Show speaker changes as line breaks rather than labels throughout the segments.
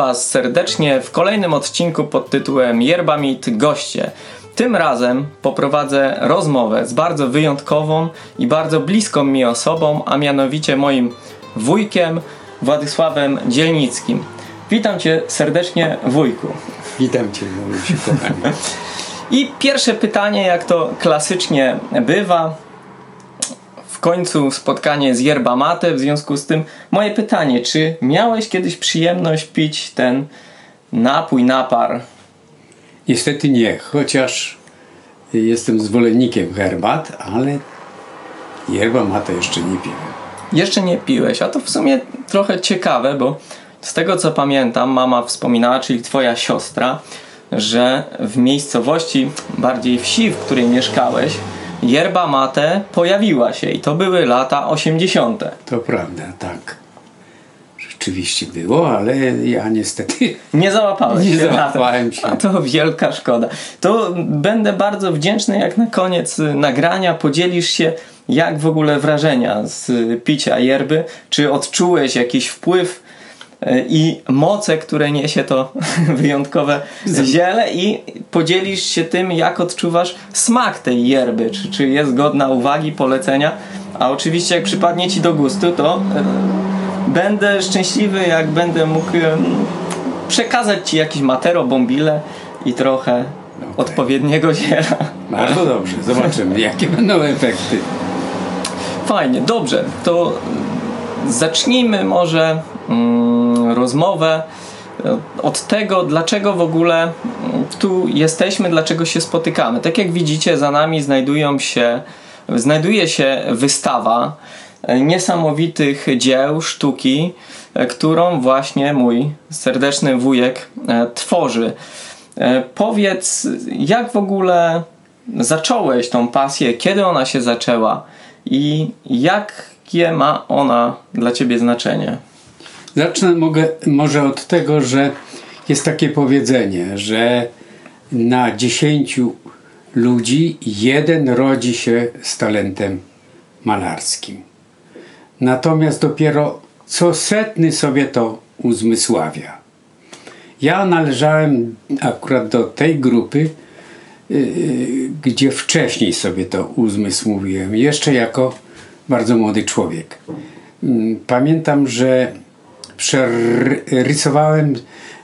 Was serdecznie w kolejnym odcinku pod tytułem Yerba Meet Goście. Tym razem poprowadzę rozmowę z bardzo wyjątkową i bardzo bliską mi osobą, a mianowicie moim wujkiem Władysławem Dzielnickim. Witam Cię serdecznie, wujku.
Witam Cię, kochanie.
I pierwsze pytanie, jak to klasycznie bywa, w końcu spotkanie z yerba mate, w związku z tym moje pytanie, czy miałeś kiedyś przyjemność pić ten napój, napar?
Niestety nie, chociaż jestem zwolennikiem herbat, ale yerba mate jeszcze nie piłem.
Jeszcze nie piłeś, a to w sumie trochę ciekawe, bo z tego co pamiętam, mama wspominała, czyli twoja siostra, że w miejscowości, bardziej wsi, w której mieszkałeś, yerba mate pojawiła się i to były lata 80.
To prawda, tak. Rzeczywiście było, ale ja niestety
Nie załapałeś
Nie
się to.
załapałem się.
A to wielka szkoda. To będę bardzo wdzięczny, jak na koniec nagrania podzielisz się, jak w ogóle wrażenia z picia yerby. Czy odczułeś jakiś wpływ i moce, które niesie to wyjątkowe ziele i podzielisz się tym, jak odczuwasz smak tej yerby. Czy, czy jest godna uwagi, polecenia. A oczywiście, jak przypadnie Ci do gustu, to y, będę szczęśliwy, jak będę mógł y, przekazać Ci jakiś matero, bombile i trochę odpowiedniego ziela.
bardzo dobrze. Zobaczymy, jakie będą efekty.
Fajnie, dobrze. To zacznijmy może rozmowę e, od tego, dlaczego w ogóle mm, tu jesteśmy, dlaczego się spotykamy. Tak jak widzicie, za nami znajdują się, znajduje się wystawa e, niesamowitych dzieł sztuki, e, którą właśnie mój serdeczny wujek tworzy. Powiedz, jak w ogóle zacząłeś tą pasję, kiedy ona się zaczęła i jakie ma ona dla ciebie znaczenie?
Zacznę mogę, może od tego, że jest takie powiedzenie, że na dziesięciu ludzi jeden rodzi się z talentem malarskim. Natomiast dopiero co setny sobie to uzmysławia. Ja należałem akurat do tej grupy, yy, gdzie wcześniej sobie to uzmysłowiłem, jeszcze jako bardzo młody człowiek. Mm, Pamiętam, że przerysowałem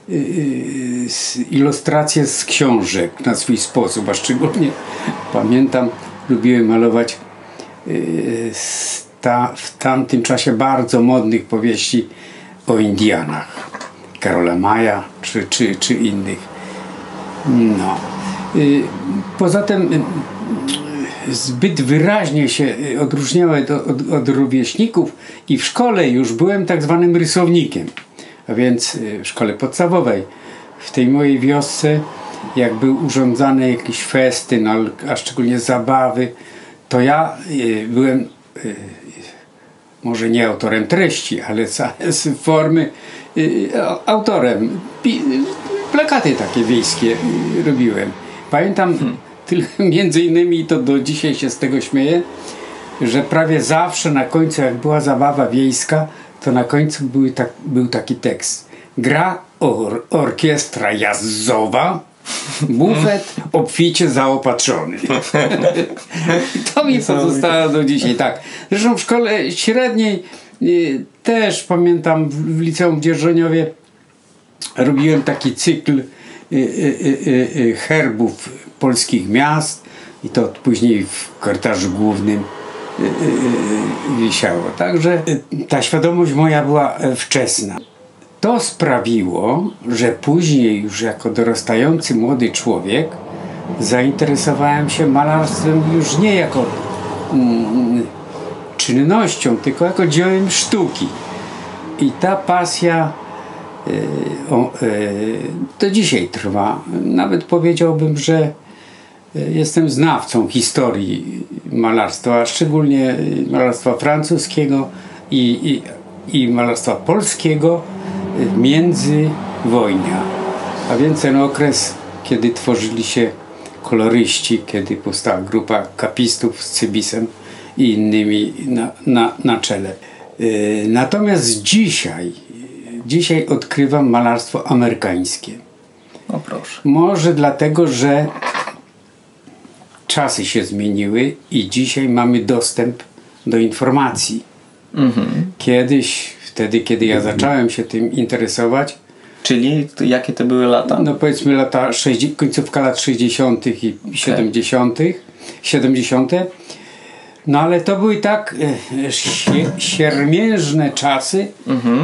yy, z- ilustracje z książek na swój sposób, a szczególnie pamiętam, lubiłem malować ta, w tamtym czasie bardzo modnych powieści o Indianach. Karola Maja czy, czy, czy innych. No. Y, Poza tym y, zbyt wyraźnie się y, odróżniałem od, od, od rówieśników i w szkole już byłem tak zwanym rysownikiem. A więc y, w szkole podstawowej, w tej mojej wiosce, jak był urządzany jakiś festyn, a szczególnie zabawy, to ja y, byłem może nie autorem treści, ale z, formy autorem. Plakaty takie wiejskie robiłem. Pamiętam tyle, między innymi, to do dzisiaj się z tego śmieję, że prawie zawsze na końcu, jak była zabawa wiejska, to na końcu były tak, był taki tekst. Gra or, orkiestra jazzowa, bufet obficie zaopatrzony. to mi pozostało do dzisiaj, tak. Zresztą w szkole średniej y, też pamiętam w, liceum w Dzierżoniowie robiłem taki cykl y, y, herbów polskich miast i to później w korytarzu głównym y, y, y, wisiało. Także ta świadomość moja była e, wczesna. To sprawiło, że później już jako dorastający młody człowiek zainteresowałem się malarstwem już nie jako mm, czynnością, tylko jako dziełem sztuki. I ta pasja y, o, y, do dzisiaj trwa. Nawet powiedziałbym, że jestem znawcą historii malarstwa, a szczególnie malarstwa francuskiego i, i, i malarstwa polskiego międzywojnia. A więc ten okres, kiedy tworzyli się koloryści, kiedy powstała grupa kapistów z Cybisem i innymi na, na, na czele. Y, Natomiast dzisiaj dzisiaj odkrywam malarstwo amerykańskie.
No proszę.
Może dlatego, że czasy się zmieniły i dzisiaj mamy dostęp do informacji. Kiedyś, wtedy kiedy ja zacząłem się tym interesować,
Czyli to jakie to były lata?
no powiedzmy lata 60, końcówka lat 60. i 70. 70. No ale to były tak e, siermiężne czasy,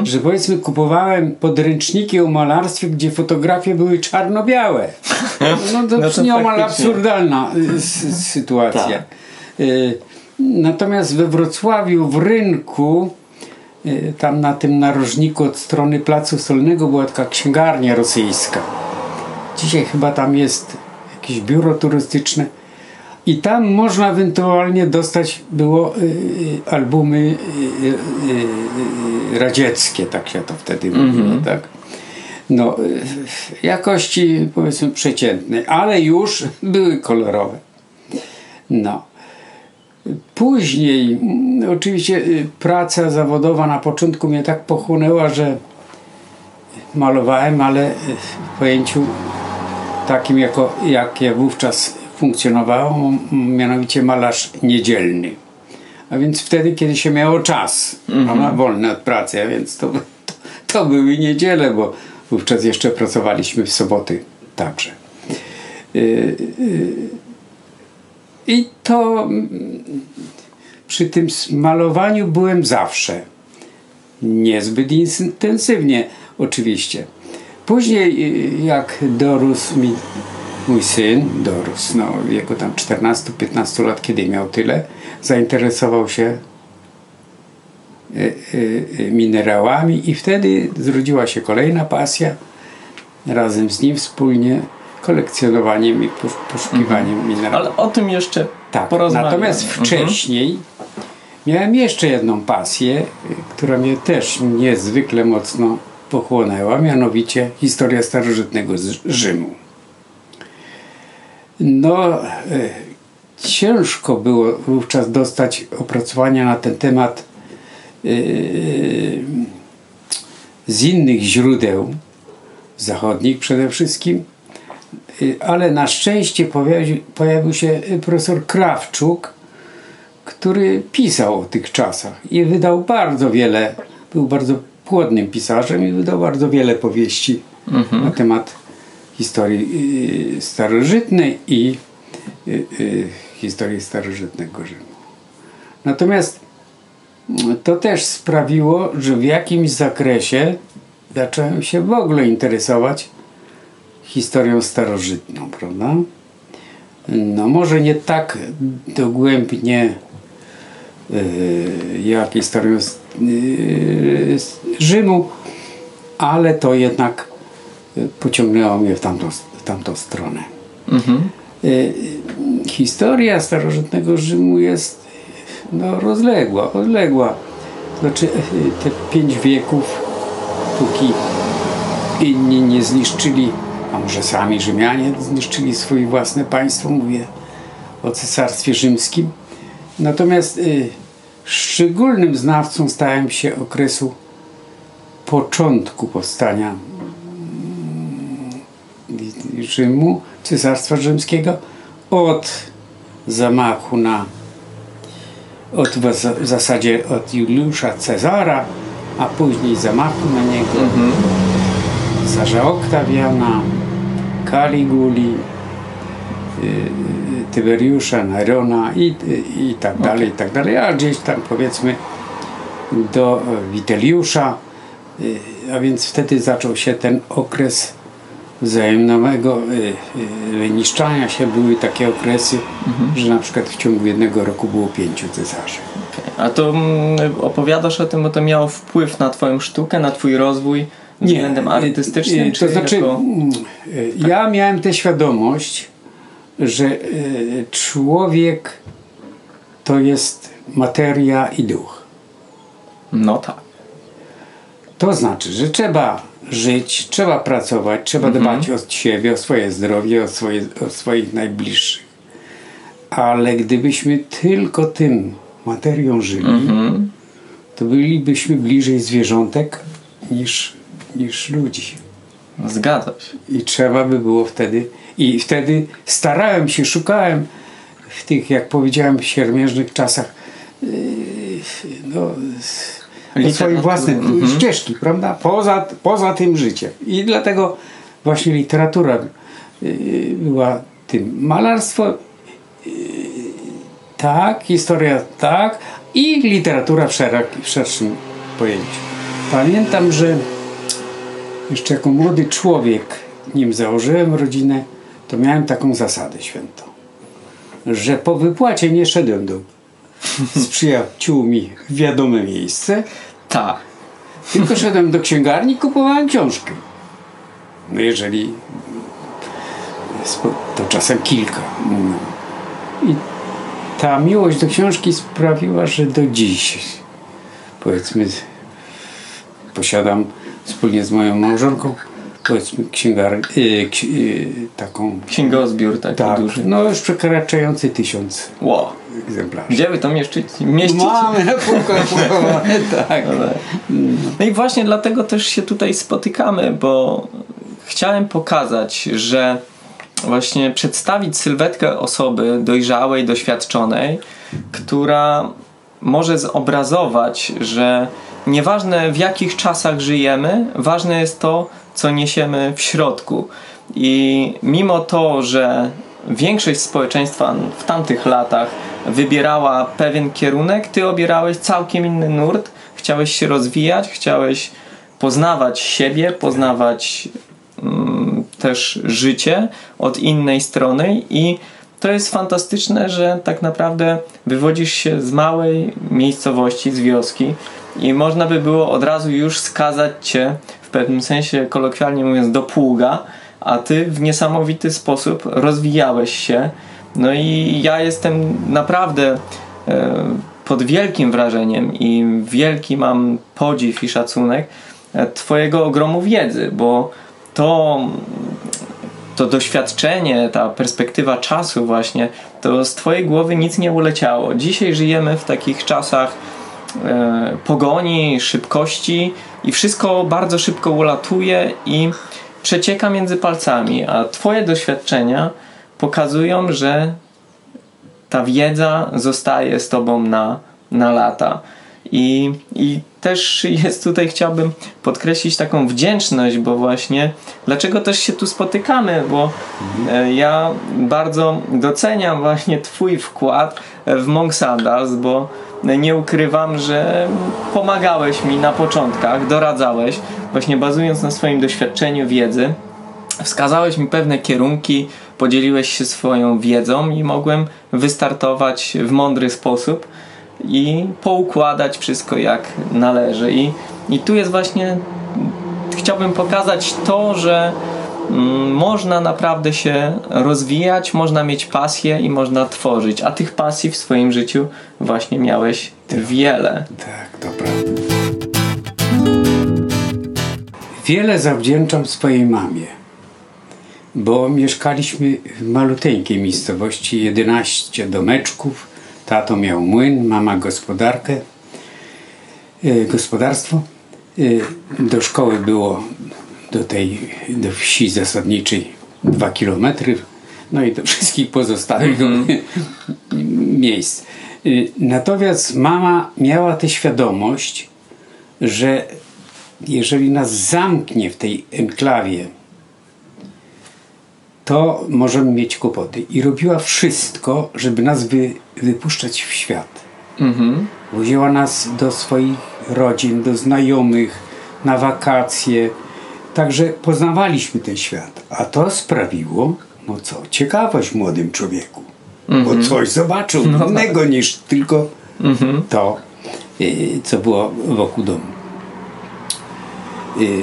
że powiedzmy kupowałem podręczniki o malarstwie, gdzie fotografie były czarno-białe. No to,
No to
nieomal absurdalna s- sytuacja.
Tak.
Y, Natomiast we Wrocławiu w rynku y, tam na tym narożniku od strony Placu Solnego była taka księgarnia rosyjska. Dzisiaj chyba tam jest jakieś biuro turystyczne i tam można ewentualnie dostać było y, y, albumy y, y, y, radzieckie, tak się to wtedy mówiło, tak? No, y, jakości powiedzmy przeciętnej, ale już były kolorowe. No. Później, mm, oczywiście, y, praca zawodowa na początku mnie tak pochłonęła, że malowałem, ale y, w pojęciu takim, jako, jakie wówczas funkcjonowało, mianowicie malarz niedzielny. A więc wtedy, kiedy się miało czas, prawda, wolny od pracy, a więc to, to, to były niedziele, bo wówczas jeszcze pracowaliśmy w soboty także. Y, y, I to mm, przy tym malowaniu byłem zawsze. Niezbyt intensywnie, oczywiście. Później, y, jak dorósł mi mój syn, dorósł, no, wieku tam 14-15 lat, kiedy miał tyle, zainteresował się y, y, minerałami i wtedy zrodziła się kolejna pasja. Razem z nim wspólnie kolekcjonowaniem i posz- poszukiwaniem minerałów.
Ale o tym jeszcze
Tak, natomiast
Mhm.
wcześniej miałem jeszcze jedną pasję, y, która mnie też niezwykle mocno pochłonęła, mianowicie historia starożytnego z- Rzymu. No, y, ciężko było wówczas dostać opracowania na ten temat y, z innych źródeł, zachodnich przede wszystkim, Y, ale na szczęście pojawił, pojawił się profesor Krawczuk, który pisał o tych czasach i wydał bardzo wiele, był bardzo płodnym pisarzem i wydał bardzo wiele powieści na temat historii y, starożytnej i y, y, historii starożytnego Rzymu. Natomiast mm, to też sprawiło, że w jakimś zakresie zacząłem się w ogóle interesować historią starożytną, prawda? No może nie tak dogłębnie jak historią Rzymu, ale to jednak pociągnęło mnie w tamtą, w tamtą stronę. Yy, historia starożytnego Rzymu jest no, rozległa, odległa. Znaczy yy, te pięć wieków, póki inni nie zniszczyli, a może sami Rzymianie zniszczyli swoje własne państwo, mówię o Cesarstwie Rzymskim. Natomiast y, szczególnym znawcą stałem się okresu początku powstania Rzymu, Cesarstwa Rzymskiego, od zamachu na od w zas- w zasadzie od Juliusza Cezara, a później zamachu na niego, Cesarza Oktawiana, Kaliguli, y, y, Tyberiusza, Nerona i, i, tak dalej, i tak dalej, a gdzieś tam powiedzmy do Witeliusza, y, a więc wtedy zaczął się ten okres wzajemnego y, y, wyniszczania się. Były takie okresy, że na przykład w ciągu jednego roku było pięciu cesarzy.
A to mm, opowiadasz o tym, bo to miało wpływ na twoją sztukę, na twój rozwój względem
y,
artystycznym?
y, to znaczy,
jako...
mm, y, ja miałem tę świadomość, że człowiek to jest materia i duch.
No tak.
To znaczy, że trzeba żyć, trzeba pracować, trzeba dbać o siebie, o swoje zdrowie, o, swoje, o swoich najbliższych. Ale gdybyśmy tylko tym materią żyli, to bylibyśmy bliżej zwierzątek niż niż ludzi.
Zgadza się.
I trzeba by było wtedy. I wtedy starałem się, szukałem w tych, jak powiedziałem, siermiężnych czasach yy, no. Swojej własnej
Mhm.
ścieżki, prawda? Poza, poza tym życiem. I dlatego właśnie literatura yy, była tym. Malarstwo yy, tak, historia tak i literatura w, w szerszym pojęciu. Pamiętam, że jeszcze jako młody człowiek, nim założyłem rodzinę, to miałem taką zasadę świętą, że po wypłacie nie szedłem do, z przyjaciółmi w wiadome miejsce,
Tak.
tylko szedłem do księgarni i kupowałem książkę. No jeżeli to czasem kilka. I ta miłość do książki sprawiła, że do dziś powiedzmy posiadam wspólnie z moją małżonką powiedzmy księgar, y, ksi, y, taką
Księgozbiór taki
tak,
duży.
no już przekraczający tysiąc
Wow.
Egzemplarzy.
Gdzie wy to mieścić? mieścicie?
Mamy półkach pochowane, tak.
No i właśnie dlatego też się tutaj spotykamy, bo chciałem pokazać, że właśnie przedstawić sylwetkę osoby dojrzałej, doświadczonej, która może zobrazować, że nieważne w jakich czasach żyjemy, ważne jest to, co niesiemy w środku. I mimo to, że większość społeczeństwa w tamtych latach wybierała pewien kierunek, ty obierałeś całkiem inny nurt, chciałeś się rozwijać, chciałeś poznawać siebie, poznawać mm, też życie od innej strony i to jest fantastyczne, że tak naprawdę wywodzisz się z małej miejscowości, z wioski i można by było od razu już skazać cię w pewnym sensie, kolokwialnie mówiąc, do pługa, a ty w niesamowity sposób rozwijałeś się. No i ja jestem naprawdę e, pod wielkim wrażeniem i wielki mam podziw i szacunek e, Twojego ogromu wiedzy, bo to to doświadczenie, ta perspektywa czasu właśnie, to z twojej głowy nic nie uleciało. Dzisiaj żyjemy w takich czasach e, pogoni, szybkości i wszystko bardzo szybko ulatuje i przecieka między palcami, a twoje doświadczenia pokazują, że ta wiedza zostaje z tobą na, na lata. I, I też jest tutaj, chciałbym podkreślić taką wdzięczność, bo właśnie dlaczego też się tu spotykamy, bo e, ja bardzo doceniam właśnie Twój wkład w Monk Sandals, bo nie ukrywam, że pomagałeś mi na początkach, doradzałeś, właśnie bazując na swoim doświadczeniu, wiedzy. Wskazałeś mi pewne kierunki, podzieliłeś się swoją wiedzą i mogłem wystartować w mądry sposób i poukładać wszystko jak należy. I, i tu jest właśnie, chciałbym pokazać to, że mm, można naprawdę się rozwijać, można mieć pasję i można tworzyć. A tych pasji w swoim życiu właśnie miałeś wiele.
Tak, prawda. Wiele zawdzięczam swojej mamie, bo mieszkaliśmy w maluteńkiej miejscowości, 11 domeczków. Tato miał młyn, mama gospodarkę, e, gospodarstwo. E, do szkoły było do tej, do wsi zasadniczej dwa kilometry, no i do wszystkich pozostałych miejsc. Y, Natomiast mama miała tę świadomość, że jeżeli nas zamknie w tej enklawie, to możemy mieć kłopoty. I robiła wszystko, żeby nas wy, wypuszczać w świat.
Mhm.
Woziła nas do swoich rodzin, do znajomych, na wakacje. Także poznawaliśmy ten świat. A to sprawiło, no co, ciekawość młodym człowieku. Bo coś zobaczył innego niż tylko to, y, co było wokół domu. Y,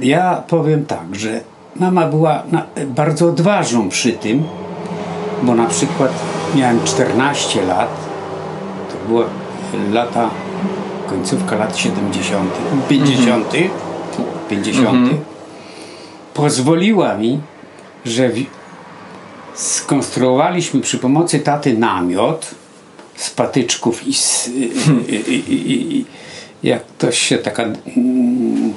Ja powiem tak, że mama była na, bardzo odważną przy tym, bo na przykład miałem 14 lat, to było lata, końcówka lat 70., 50., 50. Pozwoliła mi, że w, skonstruowaliśmy przy pomocy taty namiot z patyczków i, z, i, i, i, jak to się taka mm,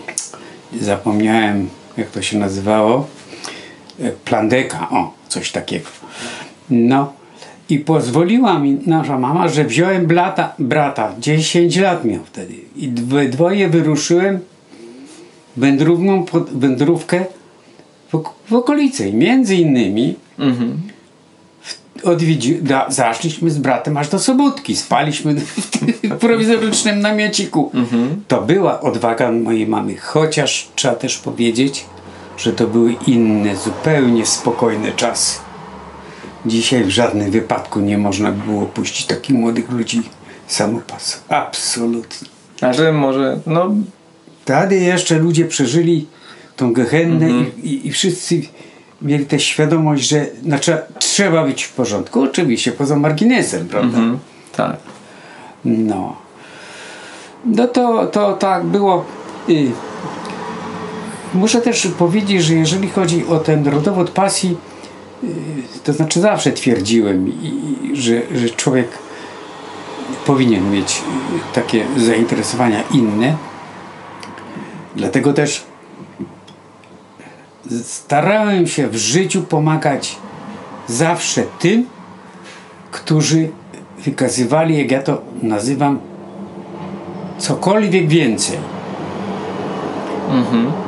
zapomniałem jak to się nazywało? E, plandeka, o coś takiego. No i pozwoliła mi nasza mama, że wziąłem blata, brata. 10 lat miał wtedy. I we dwoje wyruszyłem wędrówną wędrówkę w, w okolicy między innymi
Mhm.
Odwiedzi, da, zaszliśmy z bratem aż do Sobótki. Spaliśmy w tym prowizorycznym namiociku. To była odwaga mojej mamy, chociaż trzeba też powiedzieć, że to były inne, zupełnie spokojne czasy. Dzisiaj w żadnym wypadku nie można było puścić takich młodych ludzi samopas. Absolutnie.
A że może, no,
Wtedy jeszcze ludzie przeżyli tą gehennę i, i, i wszyscy mieli tę świadomość, że znaczy, trzeba być w porządku. Oczywiście, poza marginesem, prawda?
mhm, tak.
No. No to, to tak było. Y, muszę też powiedzieć, że jeżeli chodzi o ten rodowód pasji, y, to znaczy zawsze twierdziłem, i, że, że człowiek powinien mieć takie zainteresowania inne. Dlatego też starałem się w życiu pomagać zawsze tym, którzy wykazywali, jak ja to nazywam, cokolwiek więcej.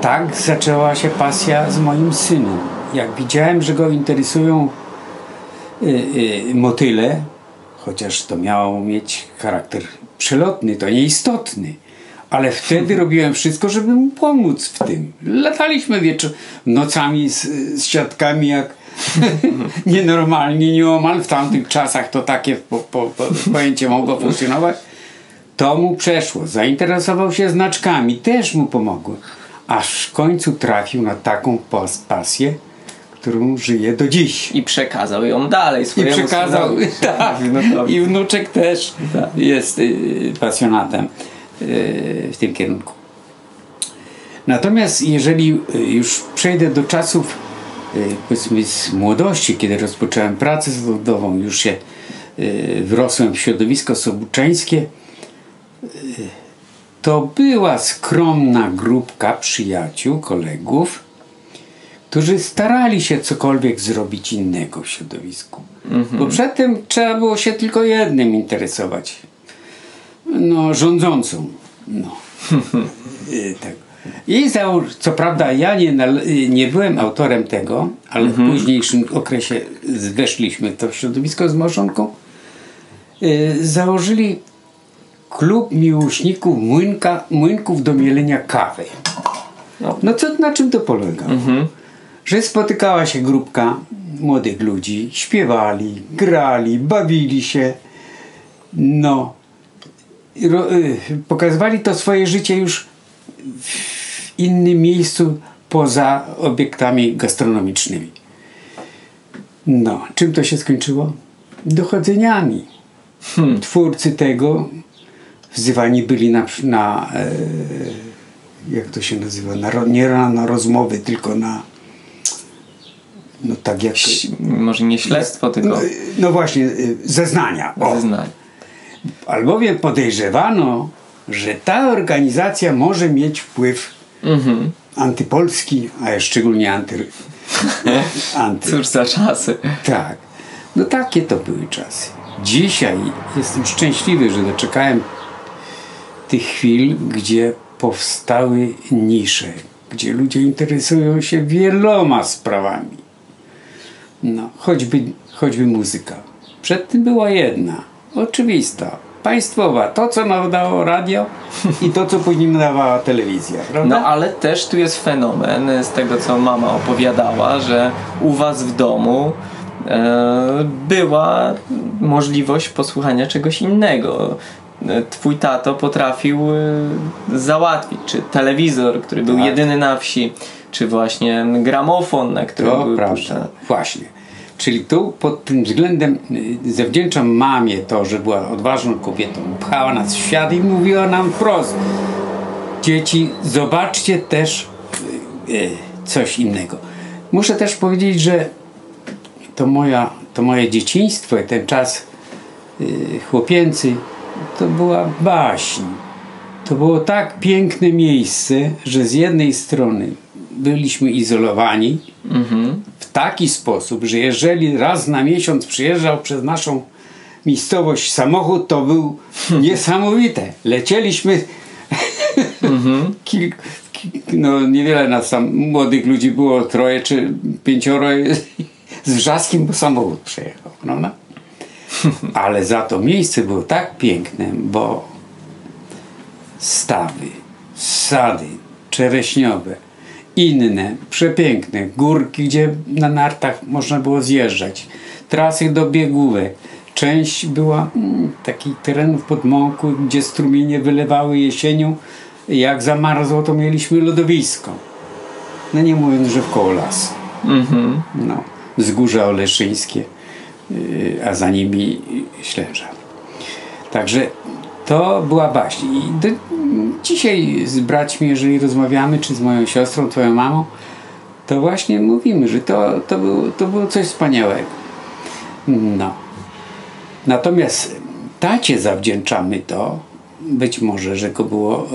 Tak zaczęła się pasja z moim synem. Jak widziałem, że go interesują y, y, motyle, chociaż to miało mieć charakter przelotny, to nieistotny. Ale wtedy robiłem wszystko, żeby mu pomóc w tym. Lataliśmy wieczór, nocami z, z siatkami jak nienormalnie, nieomal. W tamtych czasach to takie po, po, po, pojęcie mogło funkcjonować. To mu przeszło. Zainteresował się znaczkami. Też mu pomogłem. Aż w końcu trafił na taką pas- pasję, którą żyje do dziś.
I przekazał ją dalej
I
swojemu
przekazał,
synowi.
tak.
Wnukowi.
I wnuczek też
Tak.
jest y, pasjonatem y, w tym kierunku. Natomiast jeżeli y, już przejdę do czasów powiedzmy z młodości, kiedy rozpocząłem pracę zawodową, już się y, wrosłem w środowisko sobuczańskie, y, to była skromna grupka przyjaciół, kolegów, którzy starali się cokolwiek zrobić innego w środowisku. Bo przedtem trzeba było się tylko jednym interesować. No, rządzącą. No. Tak. I zało- co prawda ja nie, nie byłem autorem tego, ale w późniejszym okresie weszliśmy w to środowisko z małżonką. Y, Założyli klub miłośników młynka, młynków do mielenia kawy.
No.
No co, na czym to polega? Że spotykała się grupka młodych ludzi, śpiewali, grali, bawili się. No. Ro, y, pokazywali to swoje życie już w innym miejscu poza obiektami gastronomicznymi. No, czym to się skończyło? Dochodzeniami. Twórcy tego wzywani byli na, na e, jak to się nazywa, na, nie na, na rozmowy, tylko na no tak jak
Może nie śledztwo, tylko
no, no właśnie, y, zeznania. O.
zeznanie.
Albowiem podejrzewano, że ta organizacja może mieć wpływ
Mhm.
antypolski, a szczególnie anty, anty.
Cóż za czasy.
Tak. No takie to były czasy. Dzisiaj jestem szczęśliwy, że doczekałem tych chwil, gdzie powstały nisze, gdzie ludzie interesują się wieloma sprawami. No, choćby, choćby muzyka. Przed tym była jedna, oczywista, państwowa. To, co nadawało radio i to, co później nadawała telewizja. Prawda?
No ale też tu jest fenomen z tego co mama opowiadała, że u was w domu e, była możliwość posłuchania czegoś innego. E, Twój tato potrafił e, załatwić, czy telewizor, który był
Tak.
jedyny na wsi, czy właśnie gramofon, na którym
To
były
prawda.
puszczane.
Właśnie. Czyli tu pod tym względem y, zawdzięczam mamie to, że była odważną kobietą. Pchała nas w świat i mówiła nam wprost. Dzieci, zobaczcie też y, y, coś innego. Muszę też powiedzieć, że to, moja, to moje dzieciństwo i ten czas chłopięcy to była baśń. To było tak piękne miejsce, że z jednej strony byliśmy izolowani w taki sposób, że jeżeli raz na miesiąc przyjeżdżał przez naszą miejscowość samochód, to był niesamowite. Lecieliśmy kilk, no niewiele nas tam młodych ludzi było, troje czy pięcioro z wrzaskiem, bo samochód przejechał. No, Ale za to miejsce było tak piękne, bo stawy, sady czereśniowe, inne, przepiękne, górki, gdzie na nartach można było zjeżdżać, trasy do biegówek. Część była mm, takich terenów pod Mąku, gdzie strumienie wylewały jesienią. Jak zamarzło, to mieliśmy lodowisko. No nie mówiąc, że w koło lasu. No, wzgórza oleszyńskie, yy, a za nimi Ślęża. Także to była baśń. I do, dzisiaj z braćmi, jeżeli rozmawiamy, czy z moją siostrą, twoją mamą, to właśnie mówimy, że to, to, było, to było coś wspaniałego. No. Natomiast tacie zawdzięczamy to, być może, że go było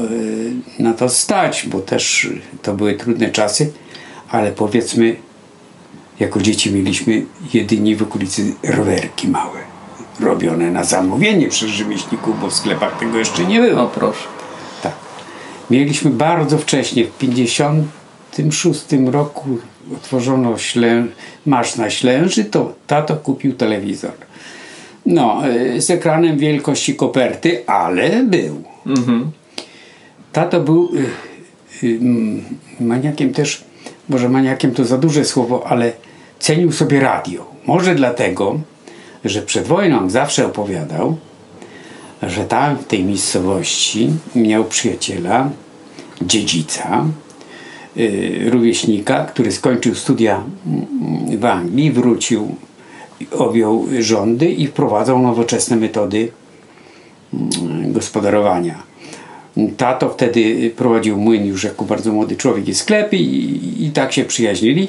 y, na to stać, bo też to były trudne czasy, ale powiedzmy, jako dzieci mieliśmy jedynie w okolicy rowerki małe, robione na zamówienie przez rzemieślników, bo w sklepach tego jeszcze nie było.
O proszę.
Tak. Mieliśmy bardzo wcześnie, w 56 roku otworzono ślę, marsz na Ślęży, to tato kupił telewizor. No, y, z ekranem wielkości koperty, ale był. Tato był y, y, maniakiem też, może maniakiem to za duże słowo, ale cenił sobie radio. Może dlatego, że przed wojną zawsze opowiadał, że tam w tej miejscowości miał przyjaciela, dziedzica, y, rówieśnika, który skończył studia mm, w Anglii, wrócił, objął rządy i wprowadzał nowoczesne metody mm, gospodarowania. Tato wtedy prowadził młyn już jako bardzo młody człowiek i sklepy i, i tak się przyjaźnili.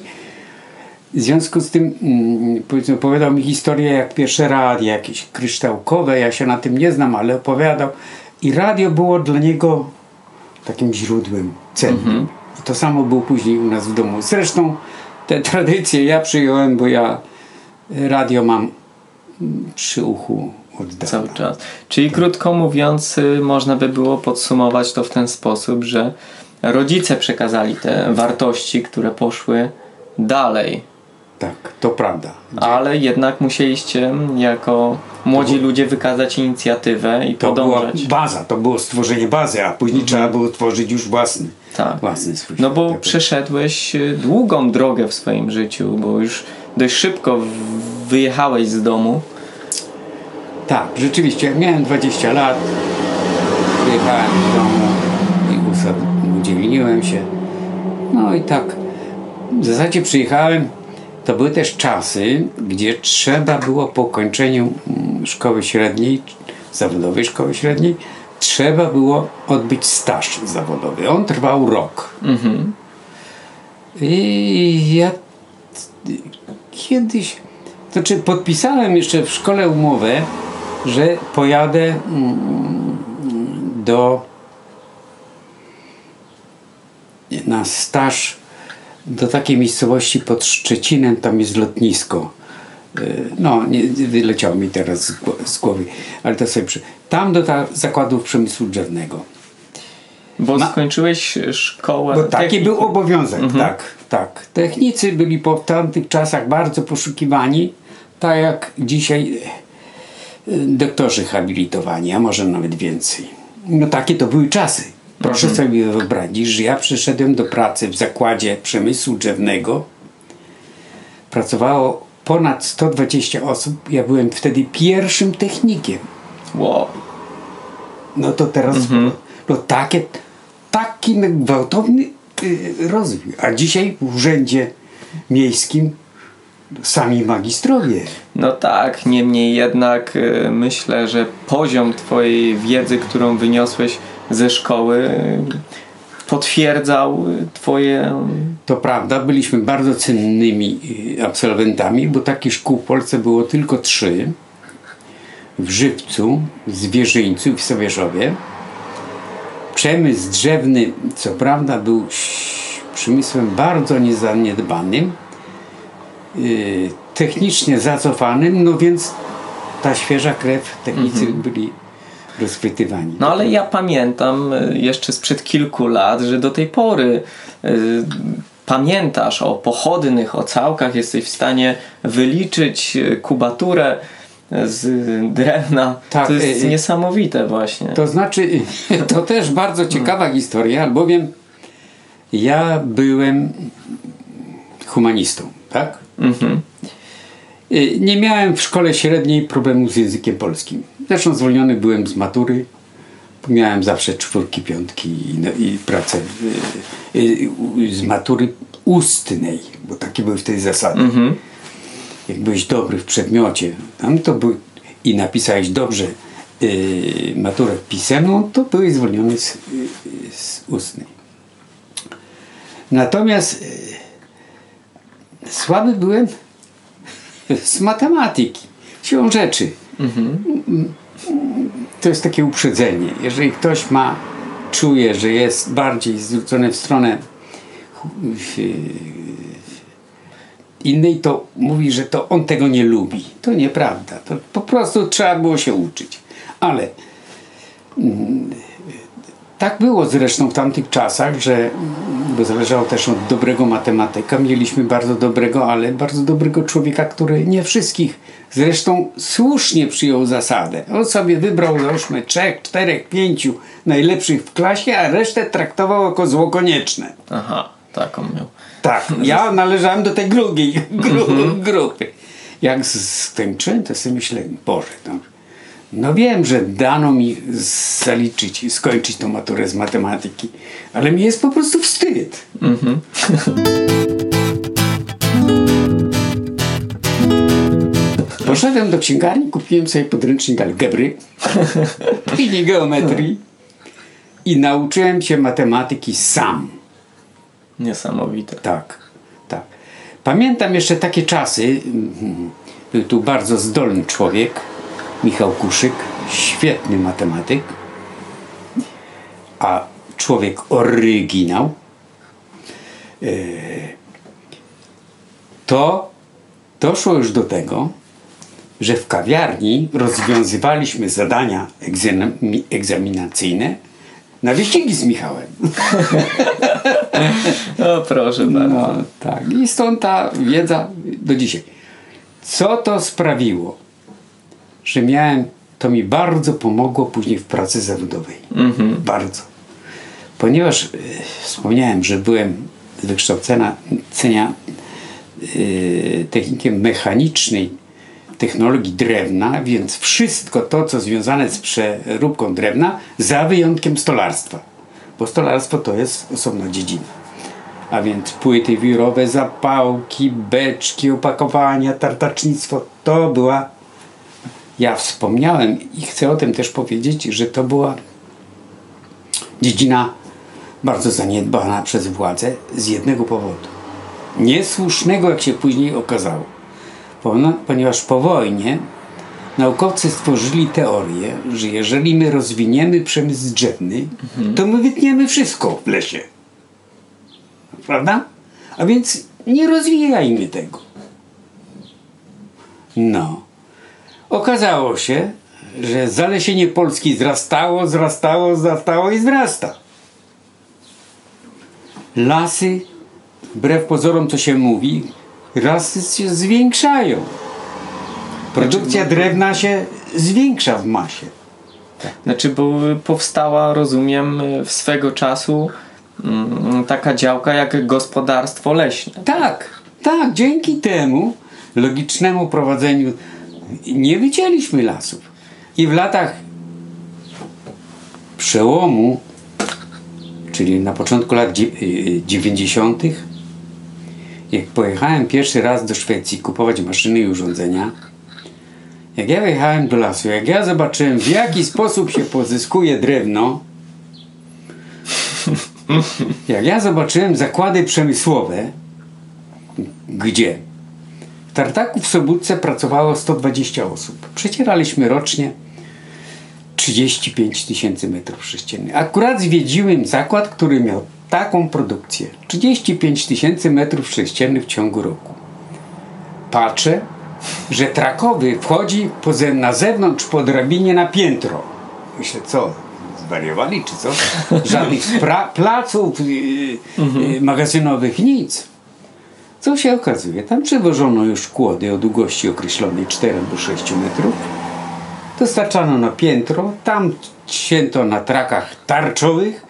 W związku z tym mm, opowiadał mi historię jak pierwsze radio, jakieś kryształkowe, ja się na tym nie znam, ale opowiadał. I radio było dla niego takim źródłem cennym. I to samo było później u nas w domu. Zresztą te tradycje ja przyjąłem, bo ja radio mam mm, przy uchu od dawna.
Cały czas. Czyli krótko mówiąc, y, można by było podsumować to w ten sposób, że rodzice przekazali te wartości, które poszły dalej,
Tak, to prawda.
ale jednak musieliście jako młodzi ludzie wykazać inicjatywę i
To była
podążać.
baza, to było stworzenie bazy, a później trzeba było tworzyć już własny,
Tak.
własny swój
No bo przeszedłeś y, długą drogę w swoim życiu, bo już dość szybko wyjechałeś z domu.
Tak, rzeczywiście, jak miałem 20 lat, wyjechałem z domu i usadowiłem się. No i tak, w zasadzie przyjechałem, to były też czasy, gdzie trzeba było po ukończeniu mm, szkoły średniej, zawodowej szkoły średniej, trzeba było odbyć staż zawodowy. On trwał rok. I ja kiedyś, znaczy podpisałem jeszcze w szkole umowę, że pojadę mm, do na staż do takiej miejscowości pod Szczecinem, tam jest lotnisko. Y, No, nie, wyleciało mi teraz z, gło- z głowy, ale to sobie przy... Tam do ta, zakładów przemysłu drzewnego.
Bo
Ma-
skończyłeś szkołę.
Bo taki był obowiązek, tak, tak. Technicy byli po tamtych czasach bardzo poszukiwani, tak jak dzisiaj e, doktorzy habilitowani, a może nawet więcej. No takie to były czasy. Proszę sobie wyobrazić, że ja przyszedłem do pracy w zakładzie przemysłu drzewnego. Pracowało ponad 120 osób. Ja byłem wtedy pierwszym technikiem.
Wow.
No to teraz no takie, taki gwałtowny y, rozwój. A dzisiaj w urzędzie miejskim sami magistrowie.
No tak, niemniej jednak y, myślę, że poziom Twojej wiedzy, którą wyniosłeś ze szkoły, potwierdzał Twoje.
To prawda, byliśmy bardzo cennymi y, absolwentami, bo takich szkół w Polsce było tylko trzy. W Żywcu, w Zwierzyńcu i w Sowieszowie. W przemysł drzewny, co prawda, był przemysłem bardzo niezaniedbanym, y, technicznie zacofanym, no więc ta świeża krew, technicy byli rozchwytywani.
No ale ja pamiętam y, jeszcze sprzed kilku lat, że do tej pory y, pamiętasz o pochodnych ocałkach, jesteś w stanie wyliczyć y, kubaturę z drewna.
Tak,
to jest
y, y,
niesamowite właśnie.
To znaczy, to też bardzo ciekawa historia, albowiem ja byłem humanistą, tak?
Mhm.
Y, Nie miałem w szkole średniej problemu z językiem polskim. Zresztą zwolniony byłem z matury. Miałem zawsze czwórki, piątki i, no, i pracę y, y, z matury ustnej, bo takie były wtedy zasady. Jak byłeś dobry w przedmiocie, tam to był, i napisałeś dobrze y, maturę pisemną, to byłeś zwolniony z, y, z ustnej. Natomiast y, słaby byłem z matematyki, siłą rzeczy. To jest takie uprzedzenie. Jeżeli ktoś ma, czuje, że jest bardziej zwrócony w stronę w- innej, to mówi, że to on tego nie lubi. To nieprawda. To po prostu trzeba było się uczyć. Ale tak było zresztą w tamtych czasach, że bo zależało też od dobrego matematyka. Mieliśmy bardzo dobrego, ale bardzo dobrego człowieka, który nie wszystkich zresztą słusznie przyjął zasadę. On sobie wybrał załóżmy trzech, czterech, pięciu najlepszych w klasie, a resztę traktował jako zło konieczne.
Aha, tak on miał.
Tak, ja należałem do tej drugiej gru, grupy. Jak skończyłem, to sobie myślę, Boże, no, no wiem, że dano mi zaliczyć, skończyć tą maturę z matematyki, ale mi jest po prostu wstyd. Poszedłem do księgarni, kupiłem sobie podręcznik algebry, później geometrii i nauczyłem się matematyki sam.
Niesamowite.
Tak, tak. Pamiętam jeszcze takie czasy. mm, Był tu bardzo zdolny człowiek, Michał Kuszyk, świetny matematyk, a człowiek oryginał. E, To doszło już do tego, że w kawiarni rozwiązywaliśmy zadania egzami- egzaminacyjne na wyścigi z Michałem.
O proszę bardzo.
No tak. I stąd ta wiedza do dzisiaj. Co to sprawiło, że miałem, to mi bardzo pomogło później w pracy zawodowej. Bardzo. Ponieważ e, wspomniałem, że byłem z wykształcenia cenia, e, technikiem mechanicznej technologii drewna, więc wszystko to, co związane z przeróbką drewna, za wyjątkiem stolarstwa. Bo stolarstwo to jest osobna dziedzina. A więc płyty wirowe, zapałki, beczki, opakowania, tartacznictwo to była. Ja wspomniałem i chcę o tym też powiedzieć, że to była dziedzina bardzo zaniedbana przez władzę z jednego powodu. Niesłusznego, jak się później okazało. Ponieważ po wojnie naukowcy stworzyli teorię, że jeżeli my rozwiniemy przemysł drzewny, to my wytniemy wszystko w lesie. Prawda? A więc nie rozwijajmy tego. No. Okazało się, że zalesienie Polski wzrastało, wzrastało, wzrastało i wzrasta. Lasy, wbrew pozorom, co się mówi, lasy się zwiększają. Produkcja drewna się zwiększa w masie.
Znaczy, bo powstała, rozumiem, w swego czasu mm, taka działka jak gospodarstwo leśne.
Tak, tak, dzięki temu logicznemu prowadzeniu nie wycięliśmy lasów. I w latach przełomu, czyli na początku lat dzie- y, 90., jak pojechałem pierwszy raz do Szwecji kupować maszyny i urządzenia, jak ja wyjechałem do lasu, jak ja zobaczyłem w jaki sposób się pozyskuje drewno, jak ja zobaczyłem zakłady przemysłowe, gdzie w Tartaku w Sobótce pracowało 120 osób. Przecieraliśmy rocznie 35 tysięcy metrów sześciennych. Akurat zwiedziłem zakład, który miał taką produkcję. 35 tysięcy metrów sześciennych w ciągu roku. Patrzę, że trakowy wchodzi poza, na zewnątrz po drabinie na piętro. Myślę, co? Zwariowali czy co? Żadnych placów yy, yy, magazynowych, nic. Co się okazuje? Tam przywożono już kłody o długości określonej 4 do 6 metrów. Dostarczano na piętro, tam cięto na trakach tarczowych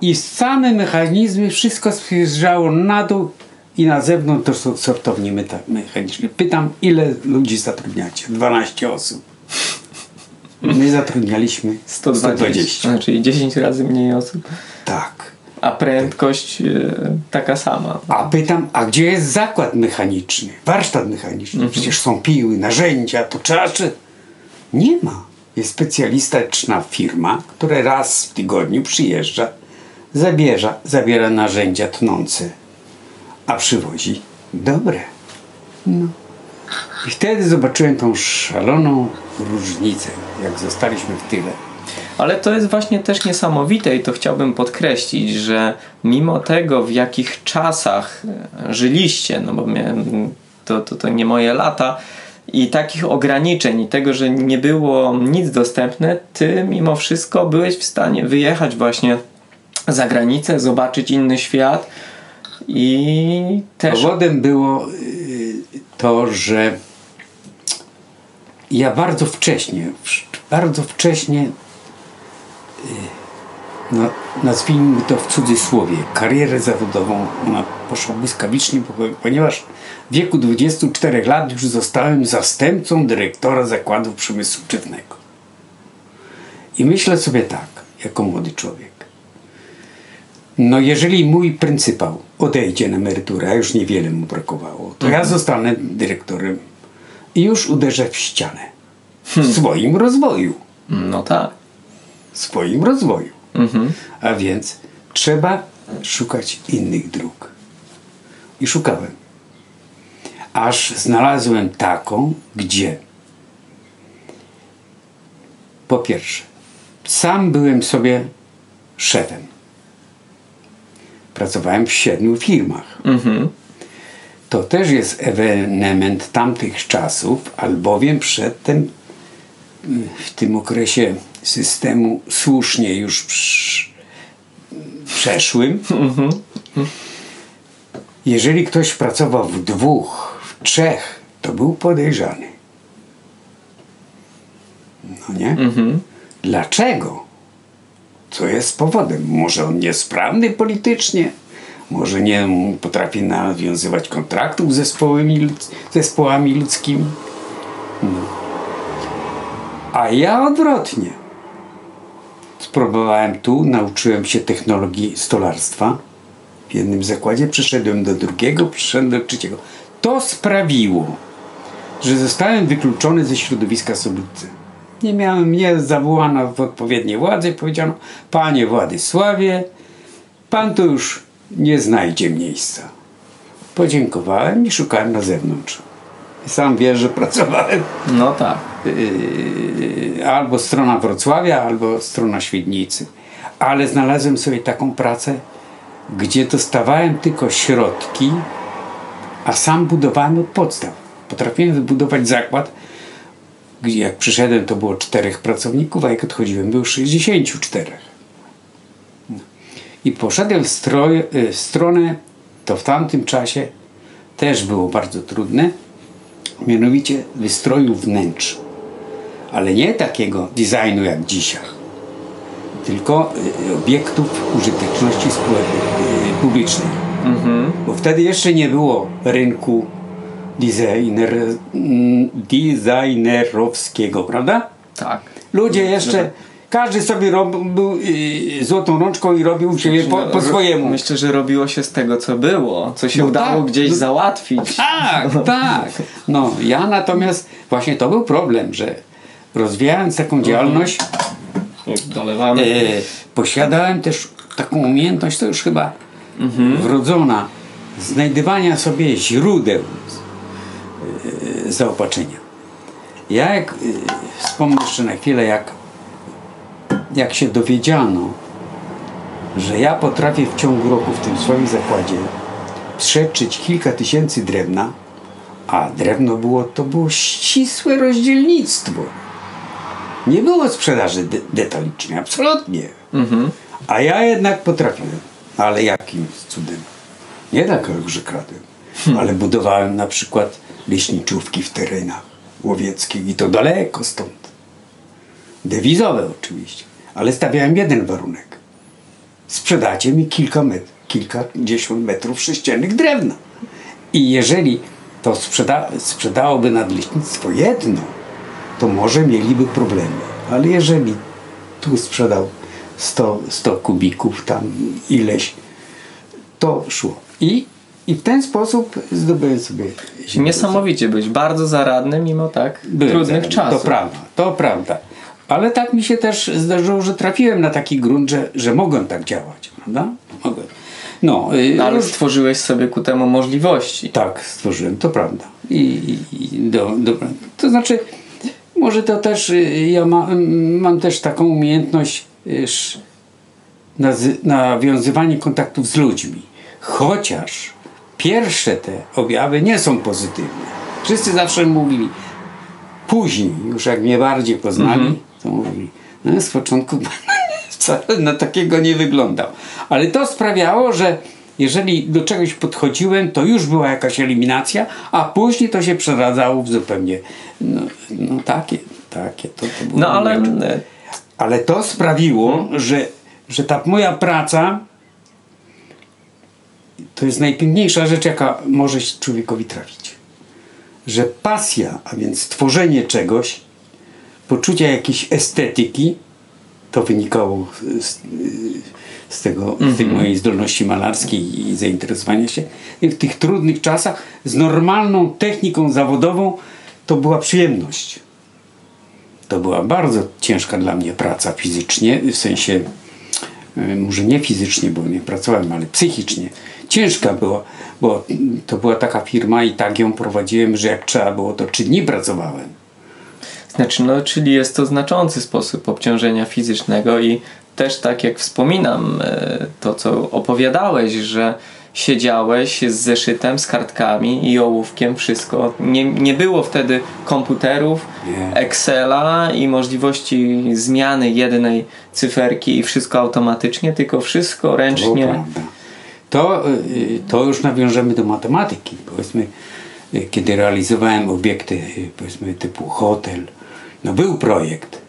i same mechanizmy, wszystko zjeżdżało na dół i na zewnątrz to są sortownie mechaniczne. Pytam, ile ludzi zatrudniacie? 12 osób. My zatrudnialiśmy
120.
120.
Czyli 10 razy mniej osób.
Tak.
A prędkość e, taka sama.
A pytam, a gdzie jest zakład mechaniczny, warsztat mechaniczny? Przecież są piły, narzędzia, to czaszy. Nie ma. Jest specjalistyczna firma, która raz w tygodniu przyjeżdża, zabierza, zabiera narzędzia tnące, a przywozi dobre. No. I wtedy zobaczyłem tą szaloną różnicę, jak zostaliśmy w tyle.
Ale to jest właśnie też niesamowite i to chciałbym podkreślić, że mimo tego, w jakich czasach e, żyliście, no bo to, to, to nie moje lata, i takich ograniczeń, i tego, że nie było nic dostępne, ty mimo wszystko byłeś w stanie wyjechać właśnie za granicę, zobaczyć inny świat i też.
Powodem było y, to, że ja bardzo wcześnie, bardzo wcześnie, y, no, nazwijmy to w cudzysłowie, karierę zawodową, ona poszła błyskawicznie, po- ponieważ w wieku 24 lat już zostałem zastępcą dyrektora zakładu przemysłu drzewnego. I myślę sobie tak, jako młody człowiek. No jeżeli mój pryncypał odejdzie na emeryturę, a już niewiele mu brakowało, to ja zostanę dyrektorem i już uderzę w ścianę. W swoim rozwoju.
No tak.
Swoim rozwoju.
Mhm.
A więc trzeba szukać innych dróg. I szukałem. Aż znalazłem taką, gdzie po pierwsze, sam byłem sobie szefem. Pracowałem w siedmiu firmach.
Mhm.
To też jest ewenement tamtych czasów, albowiem przedtem mm, w tym okresie systemu słusznie już przy, przeszłym. Jeżeli ktoś pracował w dwóch, w trzech, to był podejrzany. No nie? Dlaczego? Co jest powodem? Może on niesprawny politycznie? Może nie potrafi nawiązywać kontraktów z zespołami, zespołami ludzkimi? No. A ja odwrotnie. Spróbowałem tu, nauczyłem się technologii stolarstwa. W jednym zakładzie przeszedłem do drugiego, przeszedłem do trzeciego. To sprawiło, że zostałem wykluczony ze środowiska Solidzy. Nie miałem, mnie zawołano w odpowiednie władze i powiedziano, panie Władysławie, pan tu już nie znajdzie miejsca. Podziękowałem i szukałem na zewnątrz. Sam wiesz, że pracowałem
No tak.
yy, albo strona Wrocławia, albo strona Świdnicy. Ale znalazłem sobie taką pracę, gdzie dostawałem tylko środki, a sam budowałem od podstaw. Potrafiłem wybudować zakład, gdzie jak przyszedłem to było czterech pracowników, a jak odchodziłem było 64. No. I poszedłem w, stroj, y, w stronę, to w tamtym czasie też było bardzo trudne, mianowicie wystroju wnętrz. Ale nie takiego designu jak dzisiaj, tylko y, obiektów użyteczności y, publicznej. Bo wtedy jeszcze nie było rynku designer, mm, designerowskiego, prawda?
Tak.
Ludzie jeszcze, każdy sobie robił y, złotą rączką i robił siebie po, po swojemu.
Myślę, że robiło się z tego, co było, co się
No
udało
tak.
gdzieś
No-
załatwić.
Tak, tak. No, ja natomiast właśnie to był problem, że rozwijając taką działalność,
Dolewamy.
e, posiadałem też taką umiejętność, to już chyba wrodzona, znajdywania sobie źródeł e, zaopatrzenia. Ja jak e, wspomnę jeszcze na chwilę, jak jak się dowiedziano, że ja potrafię w ciągu roku w tym swoim zakładzie przeczyć kilka tysięcy drewna, a drewno było, to było ścisłe rozdzielnictwo. Nie było sprzedaży de- detalicznej, absolutnie. A ja jednak potrafiłem. Ale jakim cudem? Nie dlatego, że kradłem, ale budowałem na przykład leśniczówki w terenach łowieckich i to daleko stąd. Dewizowe oczywiście, ale stawiałem jeden warunek. Sprzedacie mi kilka met- kilkadziesiąt metrów sześciennych drewna. I jeżeli to sprzeda sprzedałoby nadleśnictwo jedno, to może mieliby problemy. Ale jeżeli tu sprzedał 100, 100 kubików, tam ileś, to szło. I, i w ten sposób zdobyłem sobie.
Niesamowicie być bardzo zaradny mimo tak
Byłem
trudnych
zaradny,
czasów.
To prawda, to prawda. Ale tak mi się też zdarzyło, że trafiłem na taki grunt, że, że mogłem tak działać, prawda? Mogłem. No, y,
No, ale stworzyłeś sobie ku temu możliwości.
tak, stworzyłem, to prawda. I, i, do, dobra. To znaczy, może to też, y, ja ma, mm, mam też taką umiejętność nazy- nawiązywanie kontaktów z ludźmi. Chociaż pierwsze te objawy nie są pozytywne. Wszyscy zawsze mówili, później, już jak mnie bardziej poznali, to mówili, no z początku wcale na takiego nie wyglądał. Ale to sprawiało, że jeżeli do czegoś podchodziłem, to już była jakaś eliminacja, a później to się przeradzało w zupełnie, no, no takie, takie. To, to było
No ale e,
Ale to sprawiło, że, że ta moja praca to jest najpiękniejsza rzecz, jaka może się człowiekowi trafić. Że pasja, a więc tworzenie czegoś, poczucie jakiejś estetyki, to wynikało z, z, tego, z tej mojej zdolności malarskiej i zainteresowania się. I w tych trudnych czasach z normalną techniką zawodową to była przyjemność. To była bardzo ciężka dla mnie praca fizycznie, w sensie e, może nie fizycznie, bo nie pracowałem, ale psychicznie. Ciężka była, bo to była taka firma i tak ją prowadziłem, że jak trzeba było, to trzy dni pracowałem.
Znaczy, no, czyli jest to znaczący sposób obciążenia fizycznego i też tak jak wspominam e, to, co opowiadałeś, że siedziałeś z zeszytem, z kartkami i ołówkiem, wszystko. Nie, nie było wtedy komputerów. Excela i możliwości zmiany jednej cyferki i wszystko automatycznie, tylko wszystko ręcznie.
To, y, to już nawiążemy do matematyki. Powiedzmy, y, kiedy realizowałem obiekty, y, powiedzmy, typu hotel, no był projekt,